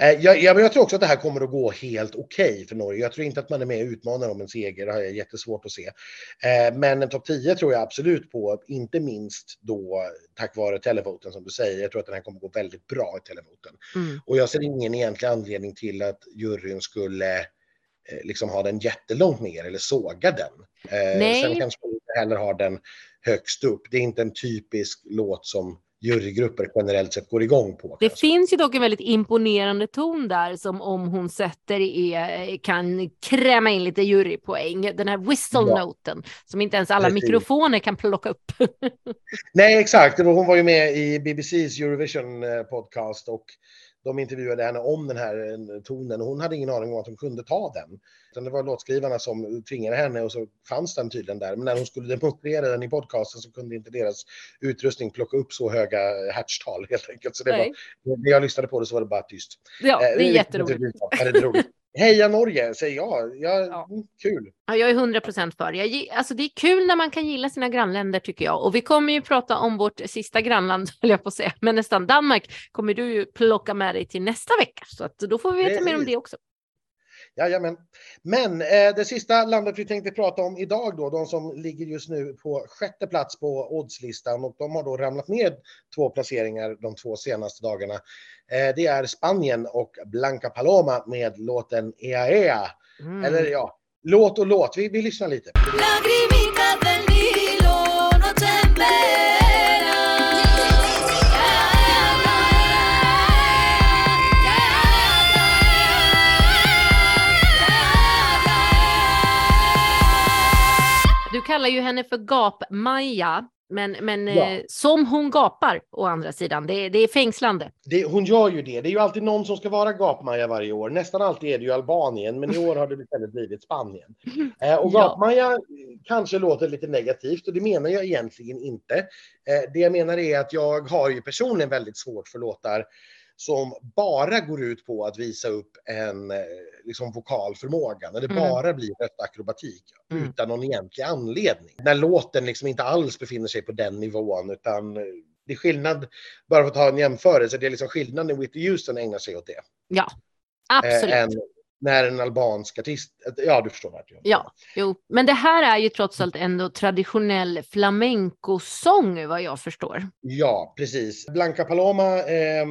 Eh, jag, jag, men jag tror också att det här kommer att gå helt okej för Norge. Jag tror inte att man är med och utmanar om en seger. Det har jag jättesvårt att se. Eh, men en topp 10 tror jag absolut på, inte minst då tack vare televoten som du säger. Jag tror att den här kommer att gå väldigt bra i televoten. Mm. Och jag ser ingen egentlig anledning till att juryn skulle eh, liksom ha den jättelångt ner eller såga den. Eh, Nej. Sen kanske man inte heller har den högst upp. Det är inte en typisk låt som jurygrupper generellt sett går igång på. Det kanske. finns ju dock en väldigt imponerande ton där som om hon sätter är, kan kräma in lite jurypoäng. Den här whistle-noten som inte ens alla Precis. mikrofoner kan plocka upp. Nej, exakt. Hon var ju med i BBCs Eurovision eh, podcast och de intervjuade henne om den här eh, tonen och hon hade ingen aning om att hon kunde ta den. Utan det var låtskrivarna som tvingade henne och så fanns den tydligen där. Men när hon skulle demonstrera den i podcasten så kunde inte deras utrustning plocka upp så höga hertztal helt enkelt. Så det Nej. var, när jag lyssnade på det så var det bara tyst. Ja, Eh, det är vilket jätteroligt. roligt. Heja Norge, säger jag. jag Ja. mm, Kul. Ja, jag är 100 procent för. Jag, alltså, det är kul när man kan gilla sina grannländer tycker jag. Och vi kommer ju prata om vårt sista grannland, höll jag på att säga. Men nästan Danmark kommer du ju plocka med dig till nästa vecka. Så att då får vi veta mer om det också. Jajamän. Men eh, det sista landet vi tänkte prata om idag då, de som ligger just nu på sjätte plats på oddslistan och de har då ramlat ner två placeringar de två senaste dagarna. Eh, det är Spanien och Blanca Paloma med låten Ea Ea. Mm. Eller ja, låt och låt. Vi, vi lyssnar lite. Lagrimitas kallar ju henne för Gap-Maja, men, men Ja. eh, som hon gapar å andra sidan. Det, det är fängslande. Det, hon gör ju det. Det är ju alltid någon som ska vara gapmaja varje år. Nästan alltid är det ju Albanien, men i år har det istället blivit Spanien. Eh, och Ja. gapmaja kanske låter lite negativt och det menar jag egentligen inte. Eh, det jag menar är att jag har ju personligen väldigt svårt för låtar som bara går ut på att visa upp en eh, liksom, vokal förmåga, när det Mm. bara blir röstakrobatik Mm. utan någon egentlig anledning. När låten liksom inte alls befinner sig på den nivån utan eh, det är skillnad, bara för att ta en jämförelse, det är liksom skillnad när Whitney Houston ägnar sig åt det. Ja, absolut. Eh, än när en albansk artist, ja du förstår vart jag Ja, jo. Men det här är ju trots allt ändå traditionell flamencosång vad jag förstår. Ja, precis. Blanca Paloma, eh,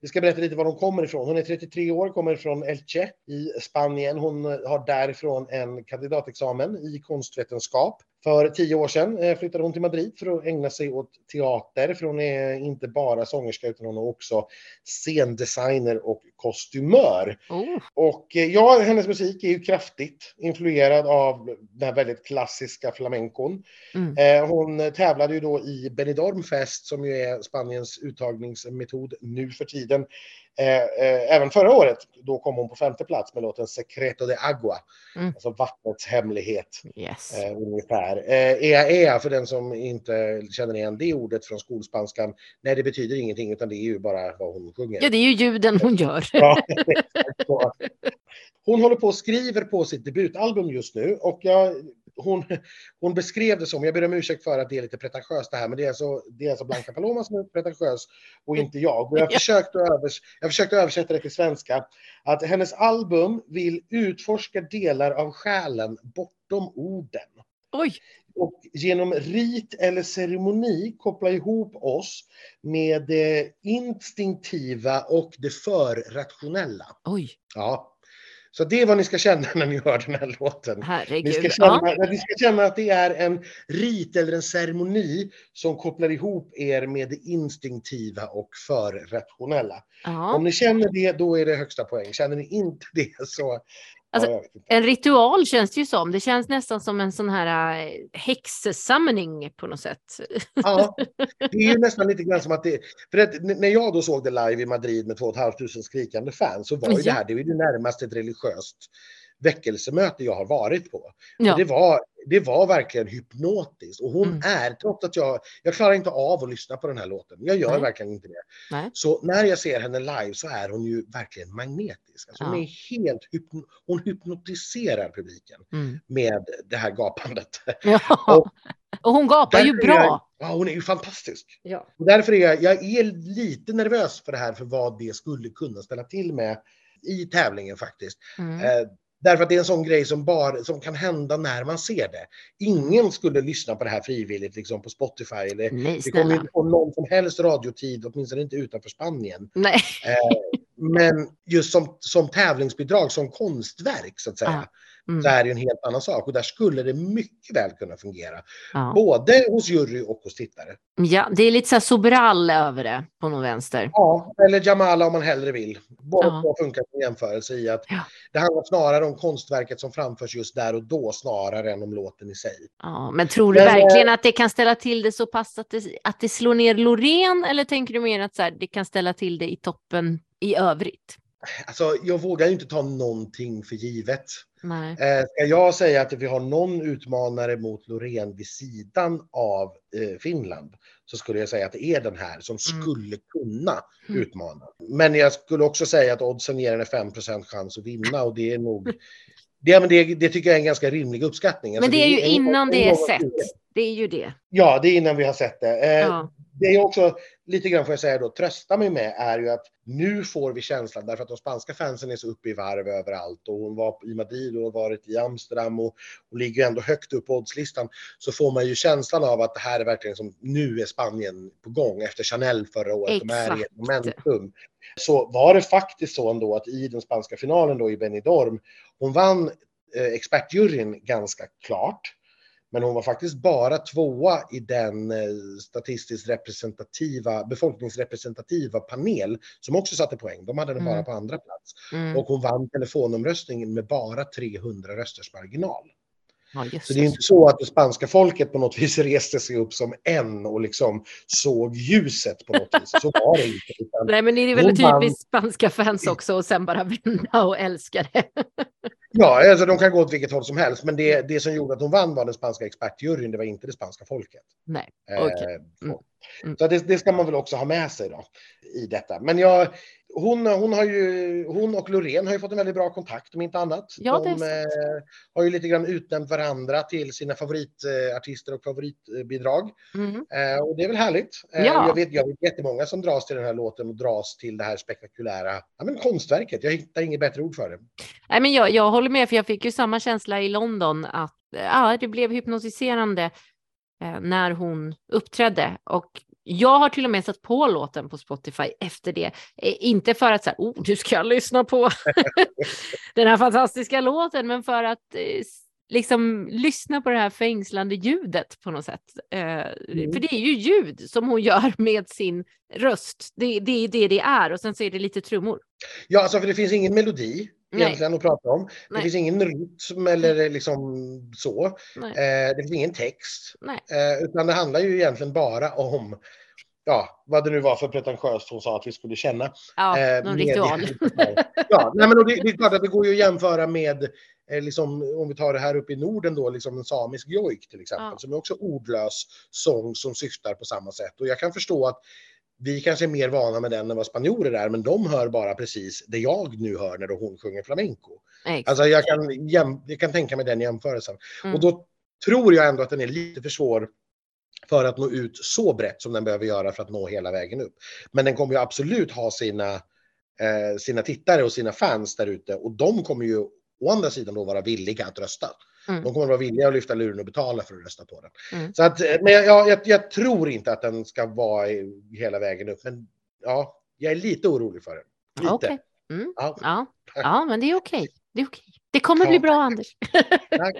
vi ska berätta lite var hon kommer ifrån. Hon är 33 år, kommer från Elche i Spanien. Hon har därifrån en kandidatexamen i konstvetenskap För tio år sedan eh, flyttade hon till Madrid för att ägna sig åt teater, för hon är inte bara sångerska utan hon är också scendesigner och kostymör. Oh. Och eh, ja, hennes musik är ju kraftigt influerad av den här väldigt klassiska flamencon. Mm. Eh, hon tävlade ju då i Benidorm Fest som ju är Spaniens uttagningsmetod nu för tiden. Eh, eh, även förra året, då kom hon på femte plats med låten Secreto de Agua, Mm. alltså vattnets hemlighet. Yes. Eh, ungefär. Eh, ea ea för den som inte känner igen det ordet från skolspanskan. Nej, det betyder ingenting utan det är ju bara vad hon sjunger. Ja, det är ju ljuden hon gör. Ja. Hon håller på och skriver på sitt debutalbum just nu och jag, hon, hon beskrev det som, jag ber om ursäkt för att det är lite pretentiöst det här, men det är alltså, det är alltså Blanca Paloma som är pretentiös och inte jag. Och jag, Ja. försökte övers, jag försökte översätta det till svenska, att hennes album vill utforska delar av själen bortom orden Oj, och genom rit eller ceremoni koppla ihop oss med det instinktiva och det förrationella. oj, Ja. Så det är vad ni ska känna när ni hör den här låten. Ni ska, herregud. känna, Ja. ni ska känna att det är en rit eller en ceremoni som kopplar ihop er med det instinktiva och förrationella. Om Ja. ni känner det, då är det högsta poäng. Känner ni inte det så... Alltså. En ritual känns det ju som. Det känns nästan som en sån här äh, häxsummoning på något sätt. Ja, det är ju nästan lite grann som att det... För att när jag då såg det live i Madrid med 2 500 skrikande fans så var ju Ja. det här det, var ju det närmaste ett religiöst väckelsemöte jag har varit på. Ja. Det, var, det var verkligen hypnotiskt och hon Mm. är, trots att jag, jag klarar inte av att lyssna på den här låten. Jag gör Nej. verkligen inte det. Nej. Så när jag ser henne live så är hon ju verkligen magnetisk. Alltså hon Ja. är helt hypno, hon hypnotiserar publiken Mm. med det här gapandet. Ja. Och- Och hon gapar ju är jag- bra. Ja, hon är ju fantastisk. Ja. Och därför är jag, jag är lite nervös för det här, för vad det skulle kunna ställa till med i tävlingen faktiskt. Mm. Eh, därför att det är en sån grej som, bara, som kan hända när man ser det. Ingen skulle lyssna på det här frivilligt liksom på Spotify. Eller, Nej, vi kommer inte få någon som helst radiotid, åtminstone inte utanför Spanien. Nej. Men just som, som tävlingsbidrag, som konstverk så att säga, Mm. så är det en helt annan sak. Och där skulle det mycket väl kunna fungera. Ja. Både hos jury och hos tittare. ja, det är lite så här Sobral över det på någon vänster. Ja, eller Jamala om man hellre vill. Båda Ja. två funkar som jämförelse i att Ja. det handlar snarare om konstverket som framförs just där och då snarare än om låten i sig. Ja, men tror du Men, eh, verkligen att det kan ställa till det så pass att det, att det slår ner Loreen eller tänker du mer att så här, det kan ställa till det i toppen i övrigt? Alltså, jag vågar ju inte ta någonting för givet. Nej. Eh, ska jag säga att vi har någon utmanare mot Loreen vid sidan av eh, Finland så skulle jag säga att det är den här som Mm. skulle kunna Mm. utmana. Men jag skulle också säga att oddsen ger henne 5 chans att vinna och det är nog det, men det, det tycker jag är en ganska rimlig uppskattning. Men Alltså, det är ju en- innan en det är sett. Det är ju det. Ja, det är innan vi har sett det. Eh, Ja. Det är också lite grann får jag säga då, trösta mig med är ju att nu får vi känslan därför att de spanska fansen är så uppe i varv överallt och hon var i Madrid och har varit i Amsterdam och hon ligger ändå högt upp på oddslistan så får man ju känslan av att det här är verkligen som nu är Spanien på gång efter Chanel förra året. De är i ett Exakt. momentum. Så var det faktiskt så ändå att i den spanska finalen då i Benidorm, hon vann eh, expertjuryn ganska klart. Men hon var faktiskt bara tvåa i den eh, statistiskt representativa, befolkningsrepresentativa panel som också satte poäng. De hade den bara Mm. på andra plats. Mm. Och hon vann telefonomröstningen med bara 300 rösters marginal. Ja, Så det är inte så att det spanska folket på något vis reste sig upp som en och liksom såg ljuset på något vis. Så var det inte. Utan Nej, men det är väl typiskt spanska fans också och sen bara vända och älska det. Ja, alltså de kan gå åt vilket håll som helst. Men det, det som gjorde att hon vann var den spanska expertjuryn, det var inte det spanska folket. Nej, Eh, okej. Mm. så. Mm. Så det, det ska man väl också ha med sig då i detta. Men jag, hon, hon, har ju, hon och Loreen har ju fått en väldigt bra kontakt om inte annat. Ja, De eh, har ju lite grann utnämnt varandra till sina favoritartister och favoritbidrag. Mm. Eh, och det är väl härligt. Eh, Ja. jag, vet, jag vet jättemånga som dras till den här låten och dras till det här spektakulära ja, men konstverket. Jag hittar inget bättre ord för det. Nej, men jag, jag håller med, för jag fick ju samma känsla i London att ja, det blev hypnotiserande eh, när hon uppträdde. Och jag har till och med satt på låten på Spotify efter det. Eh, inte för att så här, oh, nu ska jag lyssna på den här fantastiska låten, men för att eh, liksom lyssna på det här fängslande ljudet på något sätt. Eh, Mm. För det är ju ljud som hon gör med sin röst. Det, det är det det är och sen så är det lite trummor. Ja, alltså för det finns ingen melodi Nej. egentligen att prata om. Det Nej. finns ingen rytm eller liksom så. Nej. Eh, det finns ingen text. Nej. Eh, utan det handlar ju egentligen bara om ja, vad det nu var för pretentiöst hon sa att vi skulle känna. Ja, Eh, någon ritual. ja, nej, men det, det är klart att det går ju att jämföra med, eh, liksom, om vi tar det här uppe i Norden då, liksom en samisk jojk till exempel, Ja. som är också ordlös sång som syftar på samma sätt. Och jag kan förstå att vi kanske är mer vana med den än vad spanjorer är, men de hör bara precis det jag nu hör när hon sjunger flamenco. Exakt. Alltså jag kan, jag kan tänka mig den jämförelsen. Mm. Och då tror jag ändå att den är lite för svår för att nå ut så brett som den behöver göra för att nå hela vägen upp. Men den kommer ju absolut ha sina, eh, sina tittare och sina fans där ute och de kommer ju å andra sidan då vara villiga att rösta. Mm. De kommer vara villiga att lyfta luren och betala för att rösta på den. Mm. Så att, eh, men jag, jag, jag tror inte att den ska vara hela vägen upp. Men ja, jag är lite orolig för den. Lite. Okej. Mm. Ja. Ja. ja, men det är okej. Det är okej. Det kommer bli Ja. bra, Anders. Tack.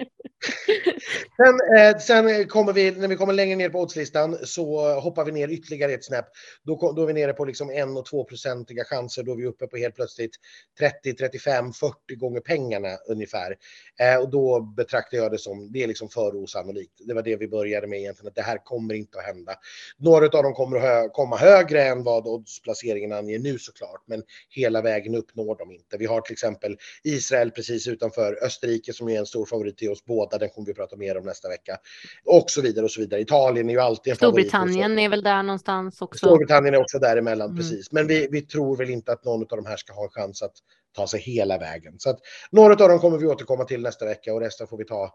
Sen, eh, sen kommer vi, när vi kommer längre ner på oddslistan så hoppar vi ner ytterligare ett snäpp. Då, då är vi nere på liksom 1 och 2 procentiga chanser. Då är vi uppe på helt plötsligt 30, 35, 40 gånger pengarna ungefär. Eh, och då betraktar jag det som, det är liksom för osannolikt. Det var det vi började med egentligen, att det här kommer inte att hända. Några av dem kommer att hö- komma högre än vad oddsplaceringen anger nu såklart, men hela vägen upp når de inte. Vi har till exempel Israel precis utanför Österrike som är en stor favorit till oss båda. Den kommer vi prata mer om nästa vecka. Och så vidare och så vidare. Italien är ju alltid en. Storbritannien är väl där någonstans också. Storbritannien är också däremellan, Mm. precis. Men vi, vi tror väl inte att någon av de här ska ha en chans att ta sig hela vägen. Så att några av dem kommer vi återkomma till nästa vecka och resten får vi ta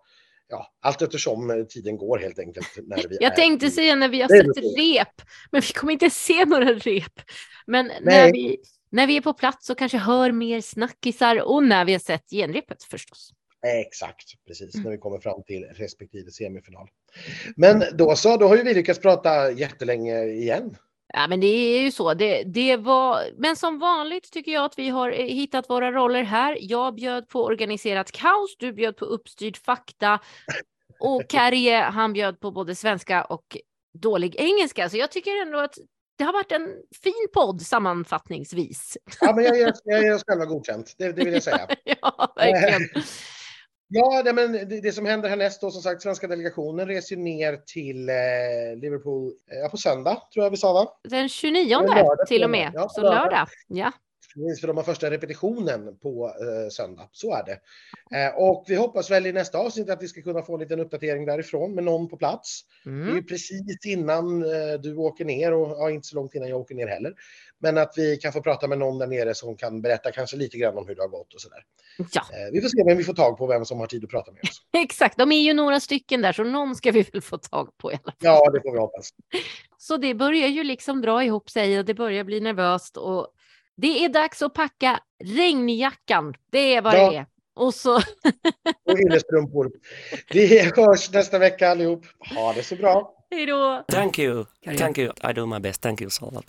ja, allt eftersom tiden går helt enkelt. När vi är Jag tänkte i- säga när vi har sett så. rep, men vi kommer inte se några rep. Men när vi, när vi är på plats och kanske hör mer snackisar och när vi har sett genrepet förstås. Exakt, precis, när vi kommer fram till respektive semifinal. Men då så, då har ju vi lyckats prata jättelänge igen. Ja, men det är ju så. Det, det var... Men som vanligt tycker jag att vi har eh, hittat våra roller här. Jag bjöd på organiserat kaos, du bjöd på uppstyrd fakta och Kärje, han bjöd på både svenska och dålig engelska. Så jag tycker ändå att det har varit en fin podd sammanfattningsvis. Ja, men jag ger oss själva godkänt, det, det vill jag säga. ja, verkligen. Ja, det, men det, det som händer härnäst då, som sagt, svenska delegationen reser ju ner till eh, Liverpool eh, på söndag, tror jag vi sa va? Den 29 Det är lördag till och med. Ja, så lördag. lördag. Ja. Precis, för de har första repetitionen på eh, söndag. Så är det. Eh, och vi hoppas väl i nästa avsnitt att vi ska kunna få en liten uppdatering därifrån med någon på plats. Det är Mm. ju precis innan eh, du åker ner och ja, inte så långt innan jag åker ner heller. Men att vi kan få prata med någon där nere som kan berätta kanske lite grann om hur det har gått och sådär. ja, Eh, vi får se vem vi får tag på, vem som har tid att prata med oss. exakt. De är ju några stycken där, så någon ska vi väl få tag på i alla fall. Ja, det får vi hoppas. Så det börjar ju liksom dra ihop sig och det börjar bli nervöst och det är dags att packa regnjackan. Det är vad Ja. det är. Och så Och yllestrumpor. Vi hörs nästa vecka allihop. Ha det så bra. hej då. Thank you. Thank you. I do my best. Thank you so much.